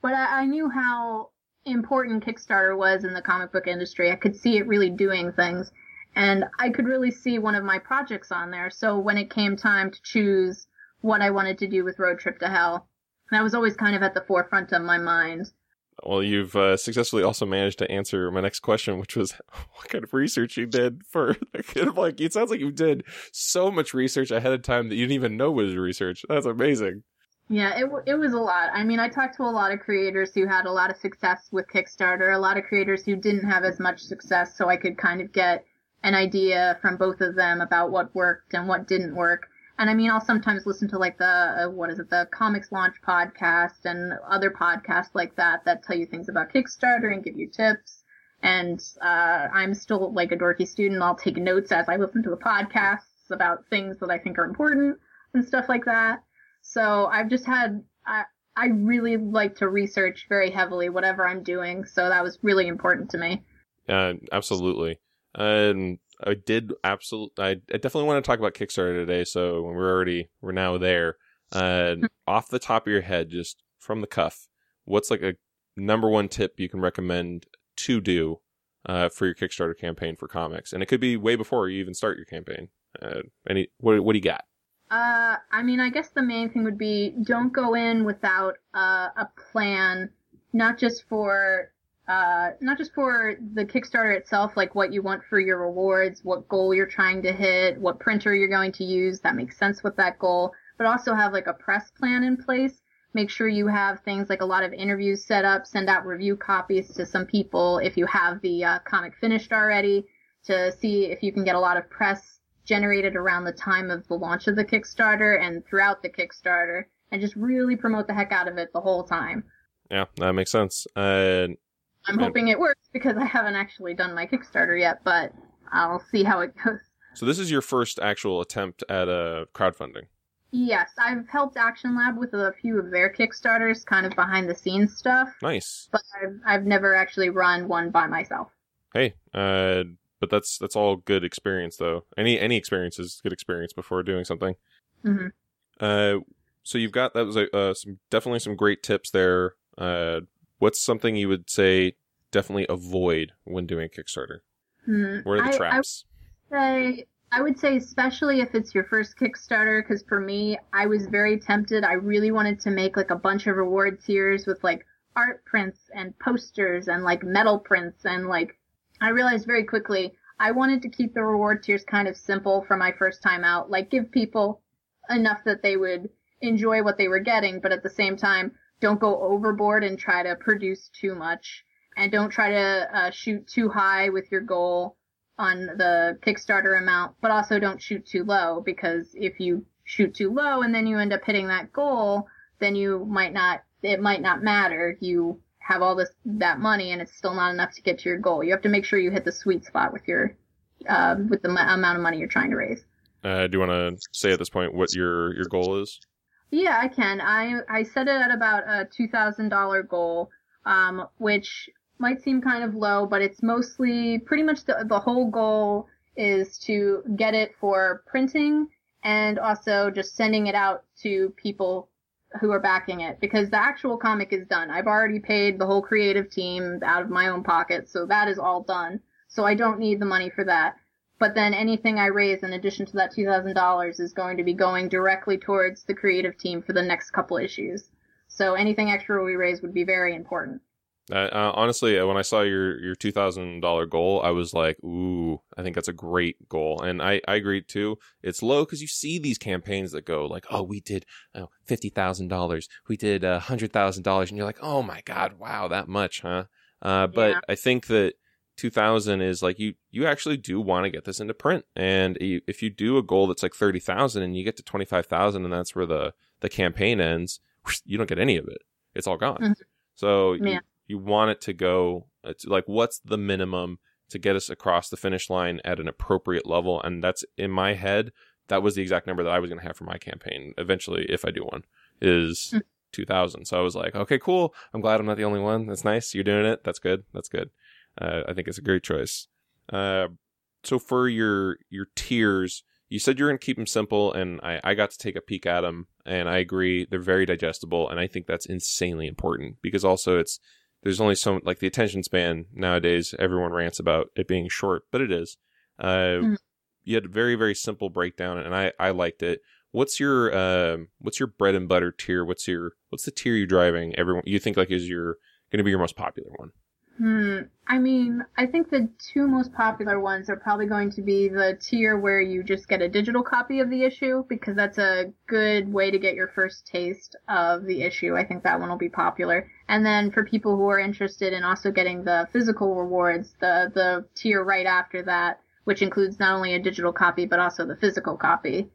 But I, I knew how important Kickstarter was in the comic book industry. I could see it really doing things, and I could really see one of my projects on there. So when it came time to choose what I wanted to do with Road Trip to Hell, that was always kind of at the forefront of my mind. Well, you've uh, successfully also managed to answer my next question, which was what kind of research you did for like it sounds like you did so much research ahead of time that you didn't even know was research. That's amazing. Yeah, it it was a lot. I mean, I talked to a lot of creators who had a lot of success with Kickstarter, a lot of creators who didn't have as much success, so I could kind of get an idea from both of them about what worked and what didn't work. And I mean, I'll sometimes listen to like the uh, what is it, the ComixLaunch podcast and other podcasts like that that tell you things about Kickstarter and give you tips. And uh, I'm still like a dorky student. I'll take notes as I listen to the podcasts about things that I think are important and stuff like that. So I've just had I I really like to research very heavily whatever I'm doing. So that was really important to me. Uh, absolutely. And I did absolutely. I, I definitely want to talk about Kickstarter today. So when we're already we're now there. Uh, off the top of your head, just from the cuff, what's like a number one tip you can recommend to do uh, for your Kickstarter campaign for comics? And it could be way before you even start your campaign. Uh, any what what do you got? Uh, I mean, I guess the main thing would be don't go in without uh, a plan, not just for uh, not just for the Kickstarter itself, like what you want for your rewards, what goal you're trying to hit, what printer you're going to use that makes sense with that goal, but also have like a press plan in place. Make sure you have things like a lot of interviews set up, send out review copies to some people if you have the uh, comic finished already to see if you can get a lot of press generated around the time of the launch of the Kickstarter and throughout the Kickstarter and just really promote the heck out of it the whole time. Yeah, that makes sense. Uh, I'm hoping it works because I haven't actually done my Kickstarter yet, but I'll see how it goes. so this is your first actual attempt at a crowdfunding. Yes, I've helped Action Lab with a few of their Kickstarters, kind of behind the scenes stuff, Nice. but I've, I've never actually run one by myself. Hey, uh, but that's that's all good experience though. Any any experience is good experience before doing something. hmm Uh, so you've got that was a, uh, some definitely some great tips there. Uh, what's something you would say definitely avoid when doing Kickstarter? Hmm. What are the I- I traps? say I would say especially if it's your first Kickstarter because for me I was very tempted. I really wanted to make like a bunch of reward tiers with like art prints and posters and like metal prints and like I realized very quickly I wanted to keep the reward tiers kind of simple for my first time out. Like give people enough that they would enjoy what they were getting, but at the same time don't go overboard and try to produce too much and don't try to uh, shoot too high with your goal on the Kickstarter amount, but also don't shoot too low because if you shoot too low and then you end up hitting that goal, then you might not, it might not matter. You have all this, that money and it's still not enough to get to your goal. You have to make sure you hit the sweet spot with your, uh, with the m- amount of money you're trying to raise. Uh, do you want to say at this point what your your goal is? Yeah, I can. I I set it at about a two thousand dollar goal, um, which might seem kind of low, but it's mostly pretty much the the whole goal is to get it for printing and also just sending it out to people who are backing it because the actual comic is done. I've already paid the whole creative team out of my own pocket, so that is all done. So I don't need the money for that. But then anything I raise in addition to that $2,000 is going to be going directly towards the creative team for the next couple issues. So anything extra we raise would be very important. Uh, uh, honestly, when I saw your your two thousand dollar goal, I was like, "Ooh, I think that's a great goal," and I I agree too. It's low because you see these campaigns that go like, "Oh, we did oh, fifty thousand dollars, we did a hundred thousand dollars," and you're like, "Oh my god, wow, that much, huh?" Uh, but Yeah. I think that two thousand is like you you actually do want to get this into print, and you, if you do a goal that's like thirty thousand and you get to twenty five thousand, and that's where the the campaign ends, you don't get any of it. It's all gone. Mhm. So you, Yeah. you want it to go it's like what's the minimum to get us across the finish line at an appropriate level and that's in my head that was the exact number that i was going to have for my campaign eventually if i do one is Hmm. 2000 so i was like okay cool i'm glad i'm not the only one that's nice you're doing it that's good that's good uh, i think it's a great choice uh, so for your your tiers you said you're going to keep them simple, and I, I got to take a peek at them, and I agree they're very digestible, and I think that's insanely important because also it's there's only so like the attention span nowadays. Everyone rants about it being short, but it is. Uh, mm-hmm. You had a very very simple breakdown, and I I liked it. What's your uh, what's your bread and butter tier? What's your what's the tier you're driving? Everyone you think like is your going to be your most popular one? Hmm. I mean, I think the two most popular ones are probably going to be the tier where you just get a digital copy of the issue because that's a good way to get your first taste of the issue. I think that one will be popular. And then for people who are interested in also getting the physical rewards, the the tier right after that, which includes not only a digital copy but also the physical copy.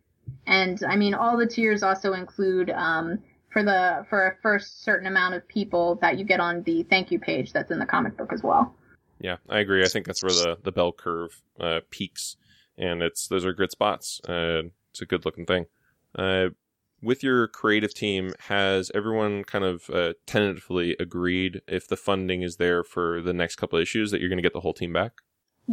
And I mean, all the tiers also include um, for the for a first certain amount of people that you get on the thank you page that's in the comic book as well. Yeah, I agree. I think that's where the the bell curve uh, peaks, and it's those are good spots. Uh, it's a good looking thing. Uh, with your creative team, has everyone kind of uh, tentatively agreed if the funding is there for the next couple of issues that you're going to get the whole team back?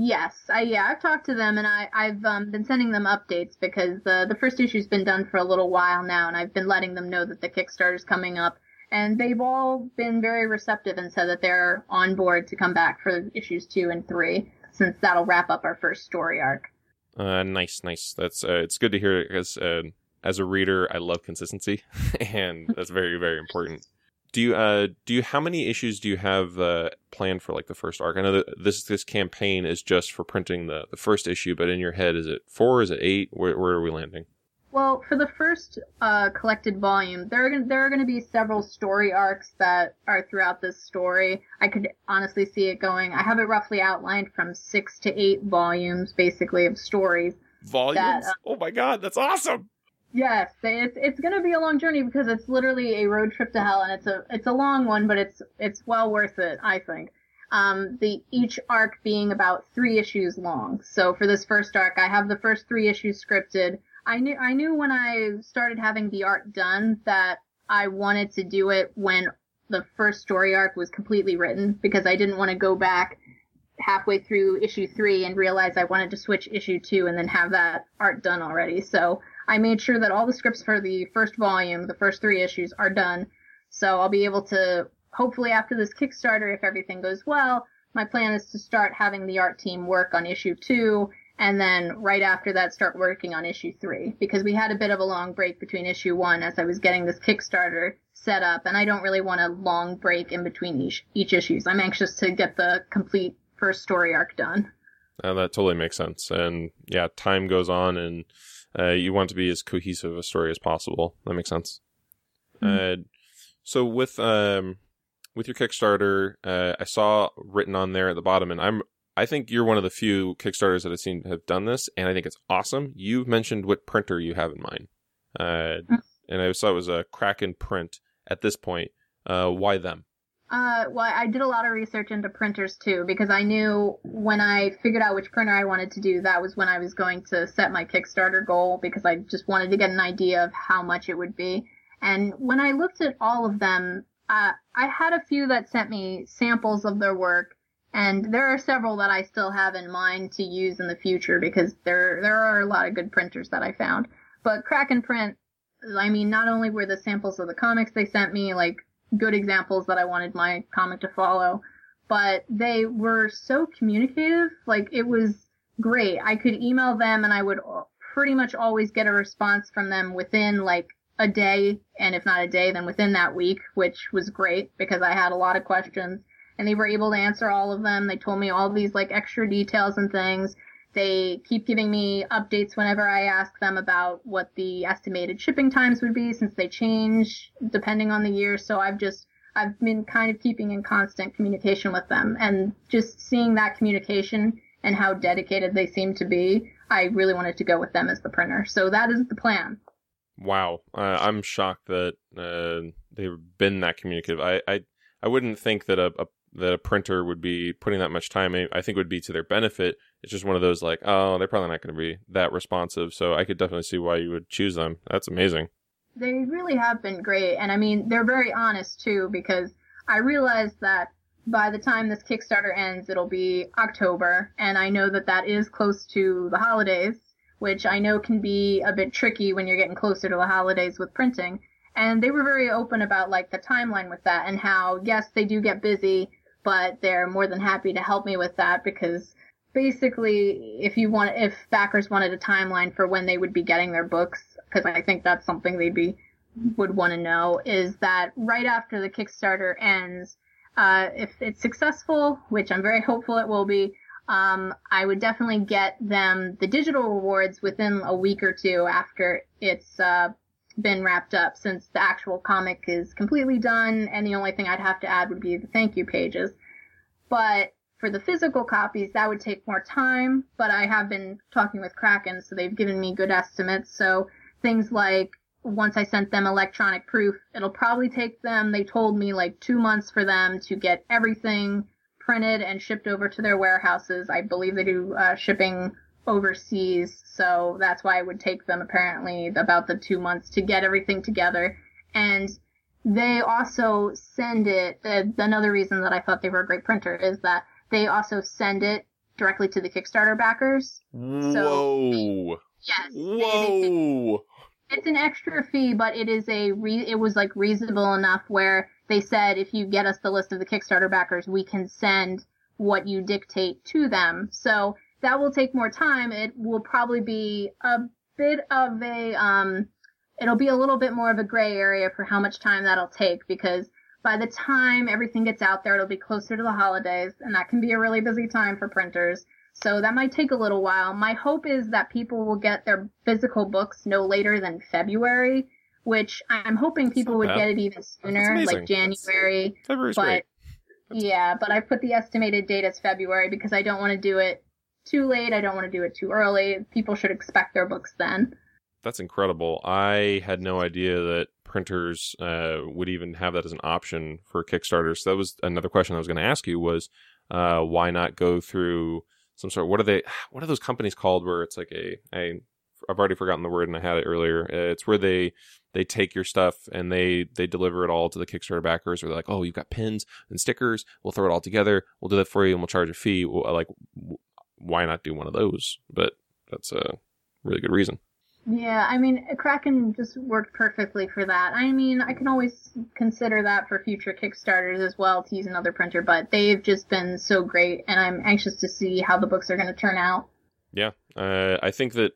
Yes, I yeah, I've talked to them and I I've um, been sending them updates because the the first issue's been done for a little while now, and I've been letting them know that the Kickstarter's coming up, and they've all been very receptive and said that they're on board to come back for issues two and three, since that'll wrap up our first story arc. Uh, nice, nice. That's uh, it's good to hear because uh, as a reader, I love consistency, and that's very very important do you uh do you how many issues do you have uh planned for like the first arc? I know that this this campaign is just for printing the the first issue, but in your head, is it four? Is it eight? Where where are we landing? Well, for the first uh, collected volume, there are gonna, there are going to be several story arcs that are throughout this story. I could honestly see it going. I have it roughly outlined from six to eight volumes, basically of stories. Volumes? That, uh, oh my god, that's awesome! Yes, it's it's gonna be a long journey because it's literally a road trip to hell, and it's a it's a long one, but it's it's well worth it, I think. Um, the each arc being about three issues long. So for this first arc, I have the first three issues scripted. I knew I knew when I started having the art done that I wanted to do it when the first story arc was completely written because I didn't want to go back halfway through issue three and realize I wanted to switch issue two and then have that art done already. So I made sure that all the scripts for the first volume, the first three issues, are done. So I'll be able to, hopefully after this Kickstarter, if everything goes well, my plan is to start having the art team work on issue two, and then right after that start working on issue three. Because we had a bit of a long break between issue one as I was getting this Kickstarter set up, and I don't really want a long break in between each, each issues. I'm anxious to get the complete first story arc done. Uh, that totally makes sense. And yeah, time goes on and uh, you want to be as cohesive a story as possible. That makes sense. Mm-hmm. Uh, so with um, with your Kickstarter, uh, I saw written on there at the bottom, and I'm I think you're one of the few Kickstarters that I've seen have done this, and I think it's awesome. You've mentioned what printer you have in mind, uh, mm-hmm. and I saw it was a Kraken print. At this point, uh, why them? Uh, well, I did a lot of research into printers too because I knew when I figured out which printer I wanted to do, that was when I was going to set my Kickstarter goal because I just wanted to get an idea of how much it would be. And when I looked at all of them, uh, I had a few that sent me samples of their work, and there are several that I still have in mind to use in the future because there there are a lot of good printers that I found. But Kraken Print, I mean, not only were the samples of the comics they sent me like good examples that I wanted my comic to follow. But they were so communicative. Like it was great. I could email them and I would pretty much always get a response from them within like a day. And if not a day, then within that week, which was great because I had a lot of questions and they were able to answer all of them. They told me all these like extra details and things. They keep giving me updates whenever I ask them about what the estimated shipping times would be since they change depending on the year. So I've just, I've been kind of keeping in constant communication with them and just seeing that communication and how dedicated they seem to be. I really wanted to go with them as the printer. So that is the plan. Wow. Uh, I'm shocked that uh, they've been that communicative. I, I, I wouldn't think that a, a that a printer would be putting that much time. in, I think would be to their benefit. It's just one of those like, oh, they're probably not going to be that responsive. So I could definitely see why you would choose them. That's amazing. They really have been great, and I mean they're very honest too because I realized that by the time this Kickstarter ends, it'll be October, and I know that that is close to the holidays, which I know can be a bit tricky when you're getting closer to the holidays with printing. And they were very open about like the timeline with that and how, yes, they do get busy, but they're more than happy to help me with that because basically if you want, if backers wanted a timeline for when they would be getting their books, because I think that's something they'd be, would want to know, is that right after the Kickstarter ends, uh, if it's successful, which I'm very hopeful it will be, um, I would definitely get them the digital rewards within a week or two after it's uh, been wrapped up, since the actual comic is completely done, and the only thing I'd have to add would be the thank you pages. But for the physical copies, that would take more time, but I have been talking with Kraken, so they've given me good estimates. So things like once I sent them electronic proof, it'll probably take them, they told me like two months for them to get everything printed and shipped over to their warehouses. I believe they do uh, shipping overseas, so that's why it would take them apparently about the two months to get everything together. And they also send it. Uh, another reason that I thought they were a great printer is that they also send it directly to the Kickstarter backers. Whoa! Yes. they- they- Whoa! it's an extra fee, but it is a re- it was like reasonable enough where they said if you get us the list of the Kickstarter backers, we can send what you dictate to them. So that will take more time. It will probably be a bit of a um it'll be a little bit more of a gray area for how much time that'll take because by the time everything gets out there, it'll be closer to the holidays, and that can be a really busy time for printers. So that might take a little while. My hope is that people will get their physical books no later than February, which I'm hoping people would bad. get it even sooner, like January. February's But great. yeah, but I put the estimated date as February because I don't want to do it too late. I don't want to do it too early. People should expect their books then. That's incredible. I had no idea that printers uh, would even have that as an option for Kickstarter. So that was another question I was going to ask you was uh, why not go through some sort Of, what are they what are those companies called where it's like a, a I've already forgotten the word and I had it earlier. It's where they they take your stuff and they they deliver it all to the Kickstarter backers. Or they're like, oh, you've got pins and stickers. We'll throw it all together. We'll do that for you and we'll charge a fee. Well, like, why not do one of those? But that's a really good reason. Yeah, I mean, Kraken just worked perfectly for that. I mean, I can always consider that for future Kickstarters as well to use another printer, but they've just been so great, and I'm anxious to see how the books are going to turn out. Yeah, uh, I think that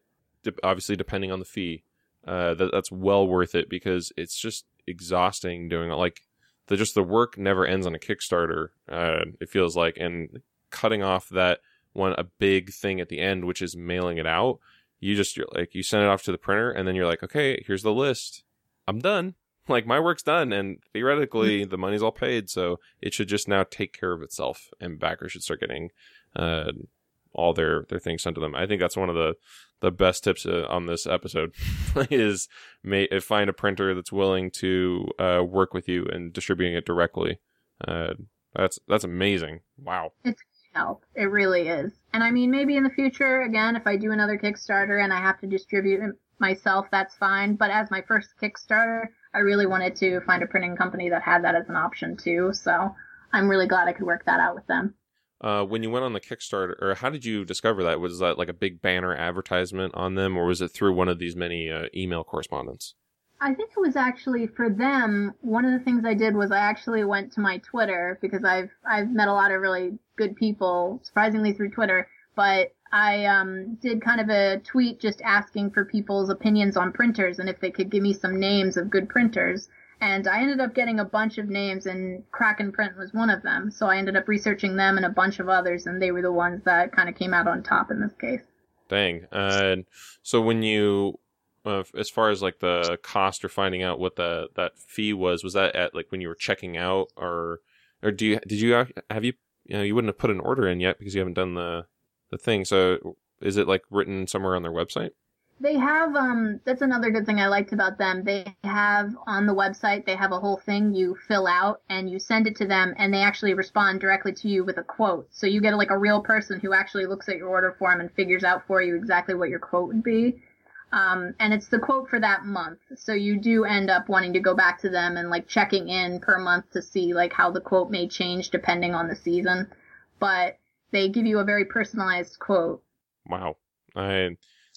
obviously depending on the fee, uh, that that's well worth it because it's just exhausting doing it. Like the just the work never ends on a Kickstarter. Uh, it feels like and cutting off that one a big thing at the end, which is mailing it out. You just you're like you send it off to the printer and then you're like, okay, here's the list. I'm done. Like my work's done, and theoretically the money's all paid, so it should just now take care of itself, and backers should start getting uh, all their their things sent to them. I think that's one of the the best tips uh, on this episode is may, uh, find a printer that's willing to uh, work with you and distributing it directly. Uh, that's that's amazing. Wow. Help. It really is. And I mean, maybe in the future, again, if I do another Kickstarter and I have to distribute it myself, that's fine. But as my first Kickstarter, I really wanted to find a printing company that had that as an option too. So I'm really glad I could work that out with them. Uh, when you went on the Kickstarter, or how did you discover that? Was that like a big banner advertisement on them, or was it through one of these many uh, email correspondence? I think it was actually for them. One of the things I did was I actually went to my Twitter because I've I've met a lot of really good people, surprisingly through Twitter. But I um, did kind of a tweet just asking for people's opinions on printers and if they could give me some names of good printers. And I ended up getting a bunch of names, and Kraken Print was one of them. So I ended up researching them and a bunch of others, and they were the ones that kind of came out on top in this case. Dang. And so when you, uh, as far as like the cost or finding out what the that fee was, was that at like when you were checking out, or or do you did you have you you know you wouldn't have put an order in yet because you haven't done the the thing. So is it like written somewhere on their website? They have um that's another good thing I liked about them. They have on the website they have a whole thing you fill out and you send it to them and they actually respond directly to you with a quote. So you get like a real person who actually looks at your order form and figures out for you exactly what your quote would be. Um, and it's the quote for that month. So you do end up wanting to go back to them and like checking in per month to see like how the quote may change depending on the season. But they give you a very personalized quote. Wow. I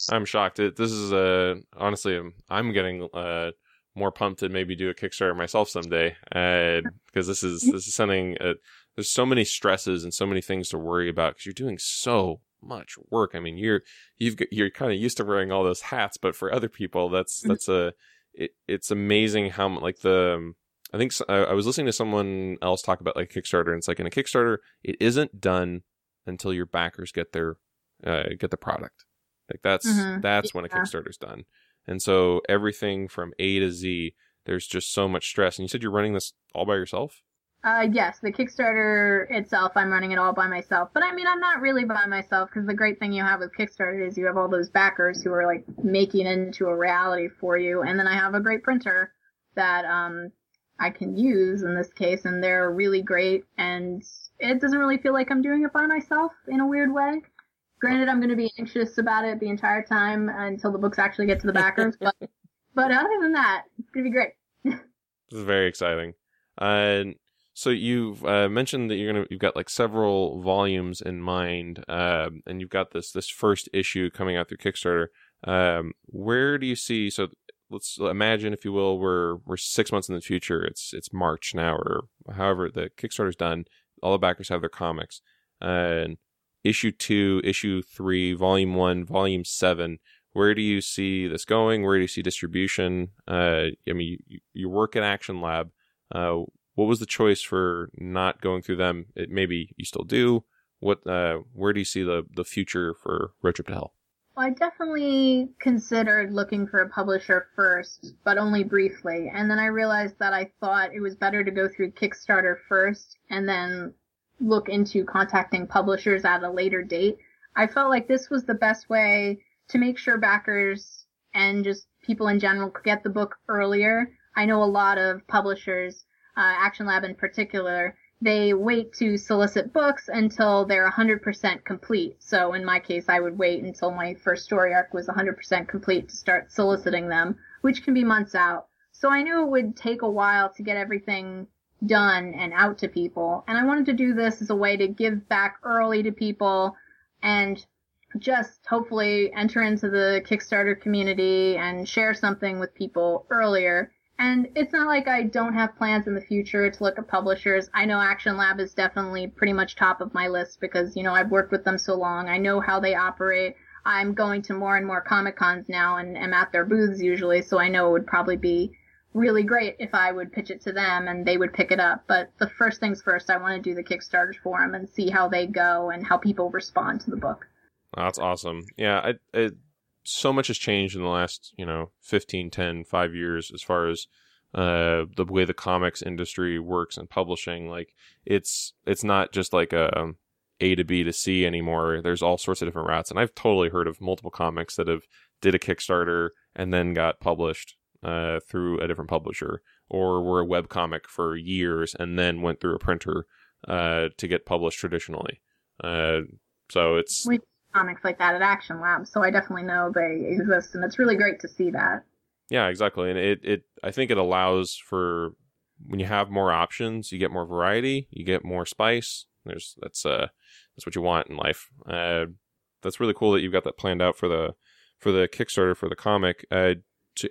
I'm shocked. This is a honestly, I'm, getting uh, more pumped to maybe do a Kickstarter myself someday Uh because this is this is something. Uh, there's so many stresses and so many things to worry about because you're doing so much work. I mean, you're you've you're kind of used to wearing all those hats, but for other people, that's mm-hmm. that's a it, it's amazing how like the I think I, I was listening to someone else talk about like Kickstarter, and it's like in a Kickstarter, it isn't done until your backers get their uh, get the product. Like that's mm-hmm. that's yeah. when a Kickstarter's done. And so everything from A to Z, there's just so much stress. And you said you're running this all by yourself? Uh, yes, the Kickstarter itself, I'm running it all by myself. But I mean, I'm not really by myself because the great thing you have with Kickstarter is you have all those backers who are like making it into a reality for you. And then I have a great printer that um, I can use in this case, and they're really great. And it doesn't really feel like I'm doing it by myself in a weird way. Granted, I'm going to be anxious about it the entire time until the books actually get to the backers. but, but other than that, it's going to be great. this is very exciting. Uh, so you've uh, mentioned that you're gonna you've got like several volumes in mind, um, and you've got this this first issue coming out through Kickstarter. Um, where do you see? So let's imagine, if you will, we're we're six months in the future. It's it's March now, or however the Kickstarter's done. All the backers have their comics, and issue two, issue three, volume one, volume seven. Where do you see this going? Where do you see distribution? Uh, I mean, you, you work at Action Lab. Uh, what was the choice for not going through them? It, maybe you still do. What, uh, where do you see the, the future for Road Trip to Hell? Well, I definitely considered looking for a publisher first, but only briefly. And then I realized that I thought it was better to go through Kickstarter first and then look into contacting publishers at a later date. I felt like this was the best way to make sure backers and just people in general could get the book earlier. I know a lot of publishers Uh, Action Lab in particular, they wait to solicit books until they're 100% complete. So in my case, I would wait until my first story arc was 100% complete to start soliciting them, which can be months out. So I knew it would take a while to get everything done and out to people. And I wanted to do this as a way to give back early to people and just hopefully enter into the Kickstarter community and share something with people earlier and it's not like I don't have plans in the future to look at publishers. I know Action Lab is definitely pretty much top of my list because, you know, I've worked with them so long. I know how they operate. I'm going to more and more Comic Cons now and am at their booths usually, so I know it would probably be really great if I would pitch it to them and they would pick it up. But the first things first, I want to do the Kickstarter for them and see how they go and how people respond to the book. That's awesome. Yeah, I, I so much has changed in the last, you know, 15, 10, 5 years as far as uh, the way the comics industry works and publishing. Like it's it's not just like a A to B to C anymore. There's all sorts of different routes, and I've totally heard of multiple comics that have did a Kickstarter and then got published uh, through a different publisher, or were a web comic for years and then went through a printer uh, to get published traditionally. Uh, so it's comics like that at Action Lab, so I definitely know they exist, and it's really great to see that. Yeah, exactly, and it it I think it allows for when you have more options, you get more variety, you get more spice. There's that's uh that's what you want in life. Uh, that's really cool that you've got that planned out for the for the Kickstarter for the comic. Uh,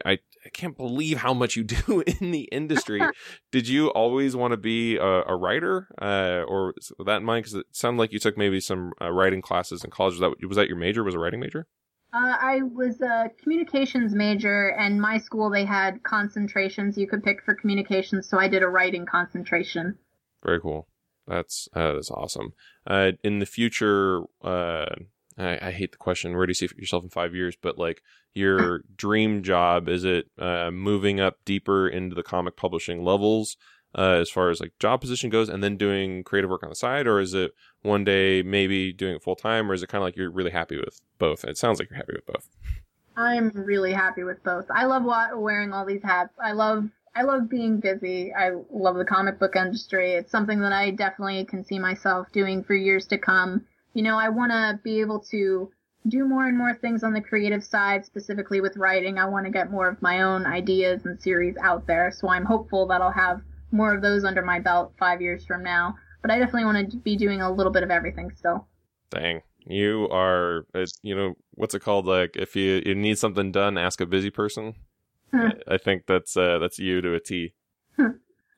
I I can't believe how much you do in the industry. Did you always want to be a, a writer, uh, or that in mind? Because it sounded like you took maybe some uh, writing classes in college. Was that was that your major? Was a writing major? Uh, I was a communications major, and my school they had concentrations you could pick for communications, so I did a writing concentration. Very cool. That's uh, that's awesome. Uh, in the future, uh, I, I, hate the question. Where do you see yourself in five years? But like your dream job, is it uh, moving up deeper into the comic publishing levels uh, as far as like job position goes, and then doing creative work on the side, or is it one day maybe doing it full time, or is it kind of like you're really happy with both? It sounds like you're happy with both. I'm really happy with both. I love wearing all these hats. I love I love being busy. I love the comic book industry. It's something that I definitely can see myself doing for years to come you know, I want to be able to do more and more things on the creative side, specifically with writing. I want to get more of my own ideas and series out there. So I'm hopeful that I'll have more of those under my belt five years from now. But I definitely want to be doing a little bit of everything still. Dang. You are, uh, you know, what's it called? Like, if you, you need something done, ask a busy person. Hmm. I think that's uh, that's you to a T.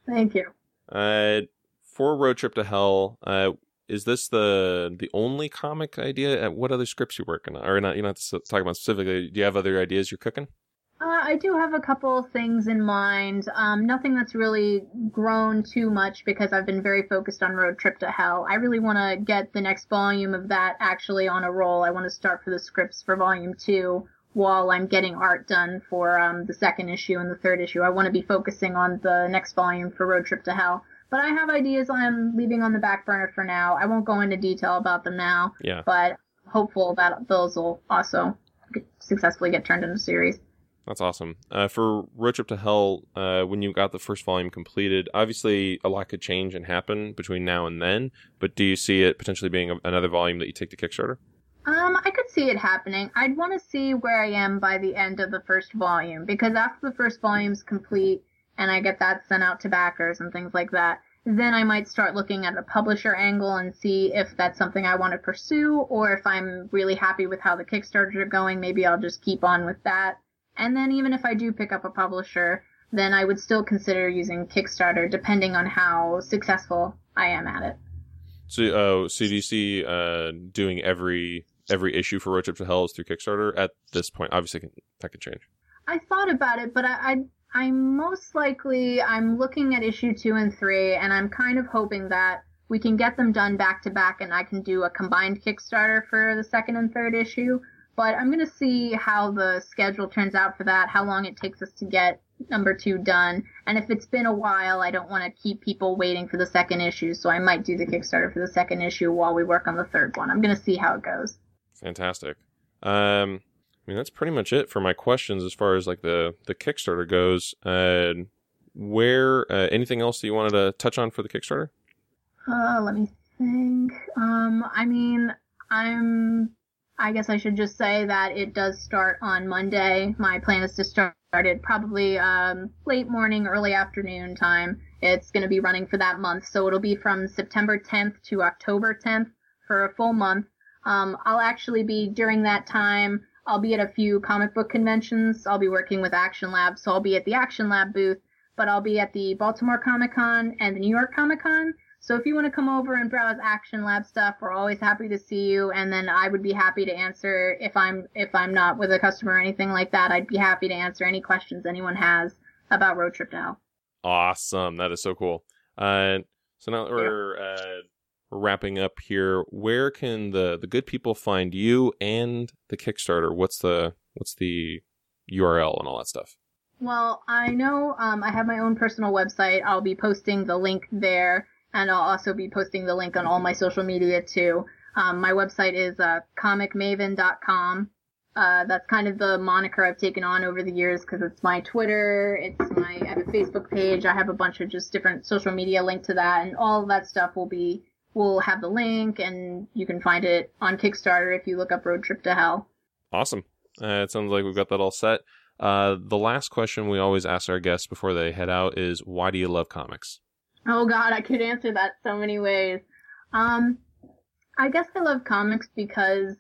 Thank you. Uh, for Road Trip to Hell, uh, is this the the only comic idea? Uh, What other scripts you working on? Or not? You don't have to talk about specifically. Do you have other ideas you're cooking? Uh, I do have a couple things in mind. Um, nothing that's really grown too much because I've been very focused on Road Trip to Hell. I really want to get the next volume of that actually on a roll. I want to start for the scripts for volume two while I'm getting art done for um, the second issue and the third issue. I want to be focusing on the next volume for Road Trip to Hell. But I have ideas I'm leaving on the back burner for now. I won't go into detail about them now, Yeah. but hopeful that those will also successfully get turned into series. That's awesome. Uh, for Road Trip to Hell, uh, when you got the first volume completed, obviously a lot could change and happen between now and then. But do you see it potentially being a, another volume that you take to Kickstarter? Um, I could see it happening. I'd want to see where I am by the end of the first volume because after the first volume's complete and I get that sent out to backers and things like that, then I might start looking at a publisher angle and see if that's something I want to pursue or if I'm really happy with how the Kickstarters are going, maybe I'll just keep on with that. And then even if I do pick up a publisher, then I would still consider using Kickstarter depending on how successful I am at it. So, uh, so do you see uh, doing every every issue for Road Trip to Hell is through Kickstarter at this point? Obviously, can, that could change. I thought about it, but I, I I'm most likely I'm looking at issue two and three, and I'm kind of hoping that we can get them done back to back, and I can do a combined Kickstarter for the second and third issue. But I'm gonna see how the schedule turns out for that, how long it takes us to get number two done, and if it's been a while, I don't want to keep people waiting for the second issue, so I might do the Kickstarter for the second issue while we work on the third one. I'm gonna see how it goes. Fantastic. Um, I mean, that's pretty much it for my questions as far as like the the Kickstarter goes. Uh, where uh, anything else that you wanted to touch on for the Kickstarter? Uh, let me think. Um, I mean, I'm. I guess I should just say that it does start on Monday. My plan is to start it probably um, late morning, early afternoon time. It's going to be running for that month, so it'll be from September 10th to October 10th for a full month. Um, I'll actually be during that time. I'll be at a few comic book conventions. I'll be working with Action Lab, so I'll be at the Action Lab booth, but I'll be at the Baltimore Comic Con and the New York Comic Con. So if you want to come over and browse Action Lab stuff, we're always happy to see you. And then I would be happy to answer if I'm if I'm not with a customer or anything like that. I'd be happy to answer any questions anyone has about Road Trip to Hell. Awesome. That is so cool. Uh, so now we're uh, we're wrapping up here. Where can the the good people find you and the Kickstarter? What's the what's the URL and all that stuff? Well, I know um, I have my own personal website. I'll be posting the link there, and I'll also be posting the link on all my social media too. Um, my website is uh, comicmaven.com. Uh, that's kind of the moniker I've taken on over the years because it's my Twitter, it's my I have a Facebook page, I have a bunch of just different social media linked to that, and all that stuff will be will have the link, and you can find it on Kickstarter if you look up Road Trip to Hell. Awesome. Uh, it sounds like we've got that all set. Uh, the last question we always ask our guests before they head out is, "Why do you love comics?" Oh God, I could answer that so many ways. Um, I guess I love comics because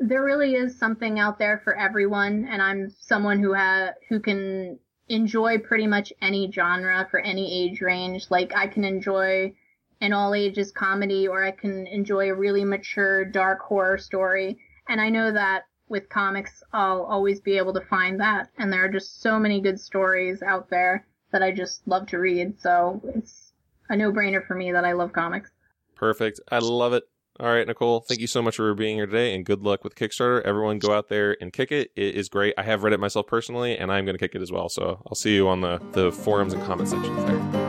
there really is something out there for everyone, and I'm someone who ha- who can enjoy pretty much any genre for any age range. Like I can enjoy an all ages comedy, or I can enjoy a really mature dark horror story, and I know that with comics, I'll always be able to find that, and there are just so many good stories out there that I just love to read. So it's a no brainer for me that I love comics. Perfect. I love it. All right, Nicole, thank you so much for being here today and good luck with Kickstarter. Everyone go out there and kick it. It is great. I have read it myself personally and I'm going to kick it as well. So I'll see you on the, the forums and comment sections there.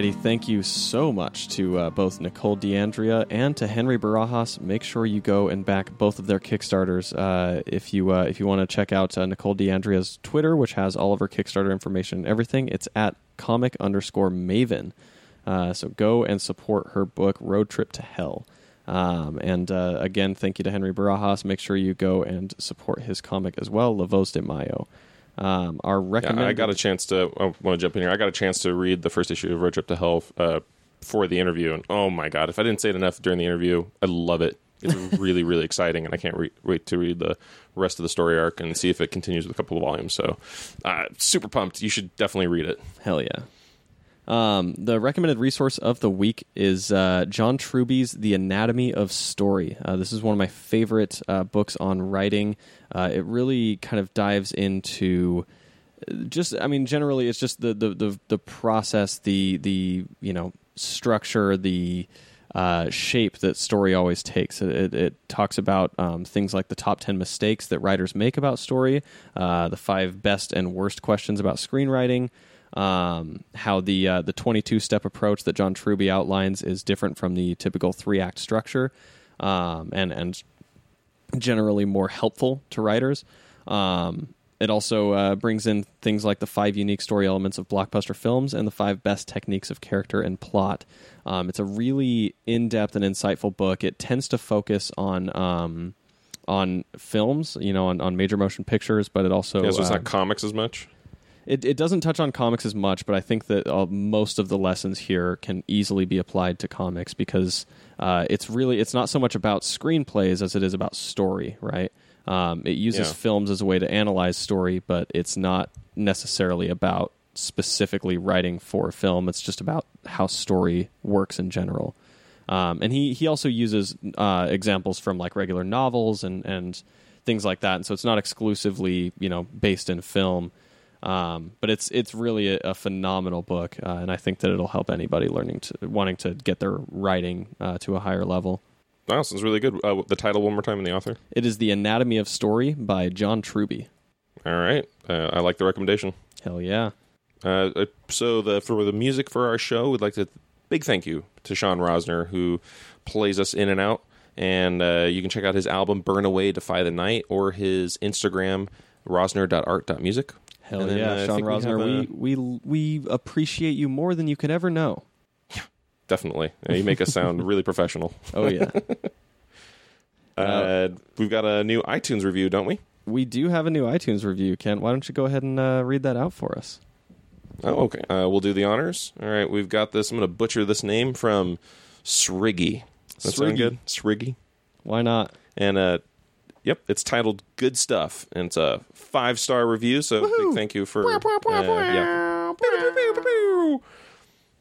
Thank you so much to uh, both Nicole D'Andria and to Henry Barajas. Make sure you go and back both of their Kickstarters. Uh, if you uh, if you want to check out uh, Nicole D'Andria's Twitter, which has all of her Kickstarter information and everything, it's at comic underscore Maven. Uh, so go and support her book Road Trip to Hell. Um, and uh, again, thank you to Henry Barajas. Make sure you go and support his comic as well, La Voz de Mayo. Um, our Yeah, recommended. I got a chance to. I want to jump in here. I got a chance to read the first issue of Road Trip to Hell uh, for the interview, and oh my god, if I didn't say it enough during the interview, I love it. It's really, really exciting, and I can't re- wait to read the rest of the story arc and see if it continues with a couple of volumes. So, uh, super pumped! You should definitely read it. Hell yeah. Um, the recommended resource of the week is uh, John Truby's The Anatomy of Story. Uh, this is one of my favorite uh, books on writing. Uh, it really kind of dives into just, I mean, generally, it's just the the the, the process, the the you know structure, the uh, shape that story always takes. It, it, it talks about um, things like the top 10 mistakes that writers make about story, uh, the five best and worst questions about screenwriting, um, how the uh, the 22 step approach that John Truby outlines is different from the typical three act structure, um, and and generally more helpful to writers. Um, it also uh, brings in things like the five unique story elements of blockbuster films and the five best techniques of character and plot. Um, it's a really in depth and insightful book. It tends to focus on. Um, on films, you know, on, on major motion pictures, but it also yeah, so it's uh, not comics as much. It, it doesn't touch on comics as much, but I think that uh, most of the lessons here can easily be applied to comics because uh, it's really it's not so much about screenplays as it is about story, right? Um, it uses Yeah. films as a way to analyze story, but it's not necessarily about specifically writing for film. It's just about how story works in general. Um, and he, he also uses uh, examples from like regular novels and, and things like that. And so it's not exclusively you know based in film, um, but it's it's really a, a phenomenal book, uh, and I think that it'll help anybody learning to wanting to get their writing uh, to a higher level. Wow, sounds really good. Uh, the title one more time and the author. It is the Anatomy of Story by John Truby. All right, uh, I like the recommendation. Hell yeah! Uh, so the for the music for our show, we'd like to big thank you to Sean Rosner who plays us in and out. And uh, you can check out his album "Burn Away, Defy the Night" or his Instagram rosner.art.music. Hell And then, yeah, uh, Sean think we Rosner. a- We, we we appreciate you more than you could ever know. Definitely, Uh, you make us sound really professional. Oh yeah, Uh, we've got a new iTunes review, don't we? we do have a new iTunes review. Kent, why don't you go ahead and uh, read that out for us? Oh, okay. Uh, we'll do the honors. All right, we've got this. I'm going to butcher this name from Sriggy. That sound good? Sriggy. Why not? And uh, yep, it's titled "Good Stuff," and it's a five star review. So big thank you for uh, yeah.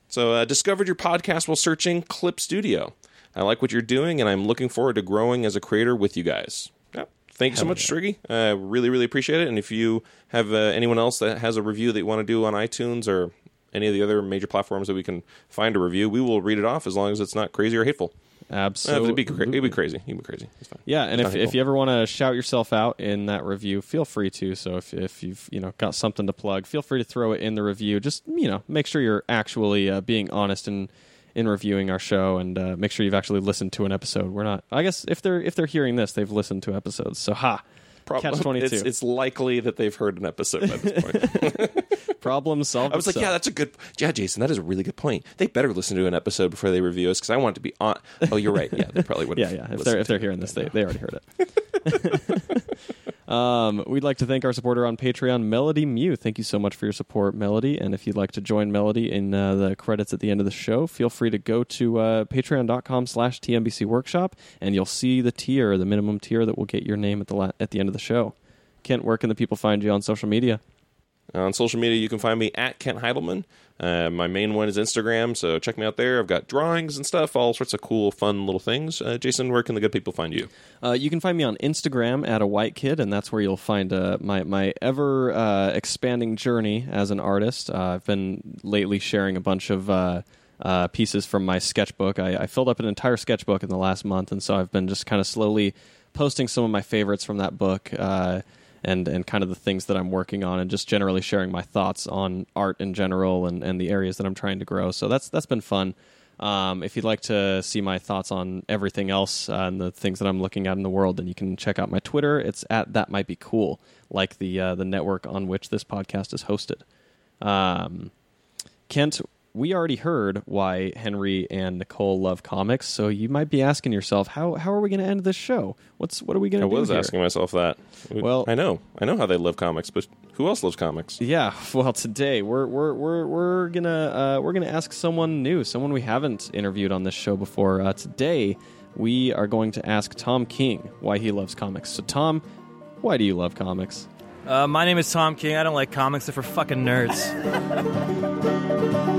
So uh, discovered your podcast while searching Clip Studio. I like what you're doing, and I'm looking forward to growing as a creator with you guys. Yep. Thank you so much, Striggy. Uh, really, really appreciate it. And if you have uh, anyone else that has a review that you want to do on iTunes or any of the other major platforms that we can find a review, we will read it off as long as it's not crazy or hateful. Uh, Absolutely. it'd, be cra- it'd be crazy. It'd be crazy. It's fine. Yeah, and if, if you ever want to shout yourself out in that review, feel free to. So if, if you've you know got something to plug, feel free to throw it in the review. Just you know make sure you're actually uh, being honest in in reviewing our show, and uh, make sure you've actually listened to an episode. We're not. I guess if they're if they're hearing this, they've listened to episodes. So ha, Prob- catch twenty It's, it's likely that they've heard an episode by this point. Problem solved. I was like, yeah, that's a good. Yeah, Jason, that is a really good point. They better listen to an episode before they review us because I want it to be on. Oh, you're right. Yeah, they probably would. yeah, yeah. If they're if they're hearing this, they they already heard it. um, we'd like to thank our supporter on Patreon, Melody Mew. Thank you so much for your support, Melody. And if you'd like to join Melody in uh, the credits at the end of the show, feel free to go to uh, Patreon.com/slash TMBC Workshop, and you'll see the tier, the minimum tier that will get your name at the la- at the end of the show. Kent, where can the people find you on social media? On social media, you can find me at Kent Heidelman. Uh, my main one is Instagram, so check me out there. I've got drawings and stuff, all sorts of cool, fun little things. Uh, Jason, where can the good people find you? Uh, you can find me on Instagram at a white kid, and that's where you'll find uh, my my ever uh, expanding journey as an artist. Uh, I've been lately sharing a bunch of uh, uh, pieces from my sketchbook. I, I filled up an entire sketchbook in the last month, and so I've been just kind of slowly posting some of my favorites from that book. Uh, and, and kind of the things that I'm working on, and just generally sharing my thoughts on art in general and, and the areas that I'm trying to grow. So that's that's been fun. Um, if you'd like to see my thoughts on everything else uh, and the things that I'm looking at in the world, then you can check out my Twitter. It's at that might be cool, like the uh, the network on which this podcast is hosted. Um, Kent, we already heard why Henry and Nicole love comics, so you might be asking yourself, how how are we going to end this show? What's what are we going to do? I was here? asking myself that. Well- I know, I know how they love comics, but who else loves comics? Yeah, well, today we're we're we're we're gonna uh, we're gonna ask someone new, someone we haven't interviewed on this show before. Uh, today, we are going to ask Tom King why he loves comics. So, Tom, why do you love comics? Uh, my name is Tom King. I don't like comics. They're for fucking nerds.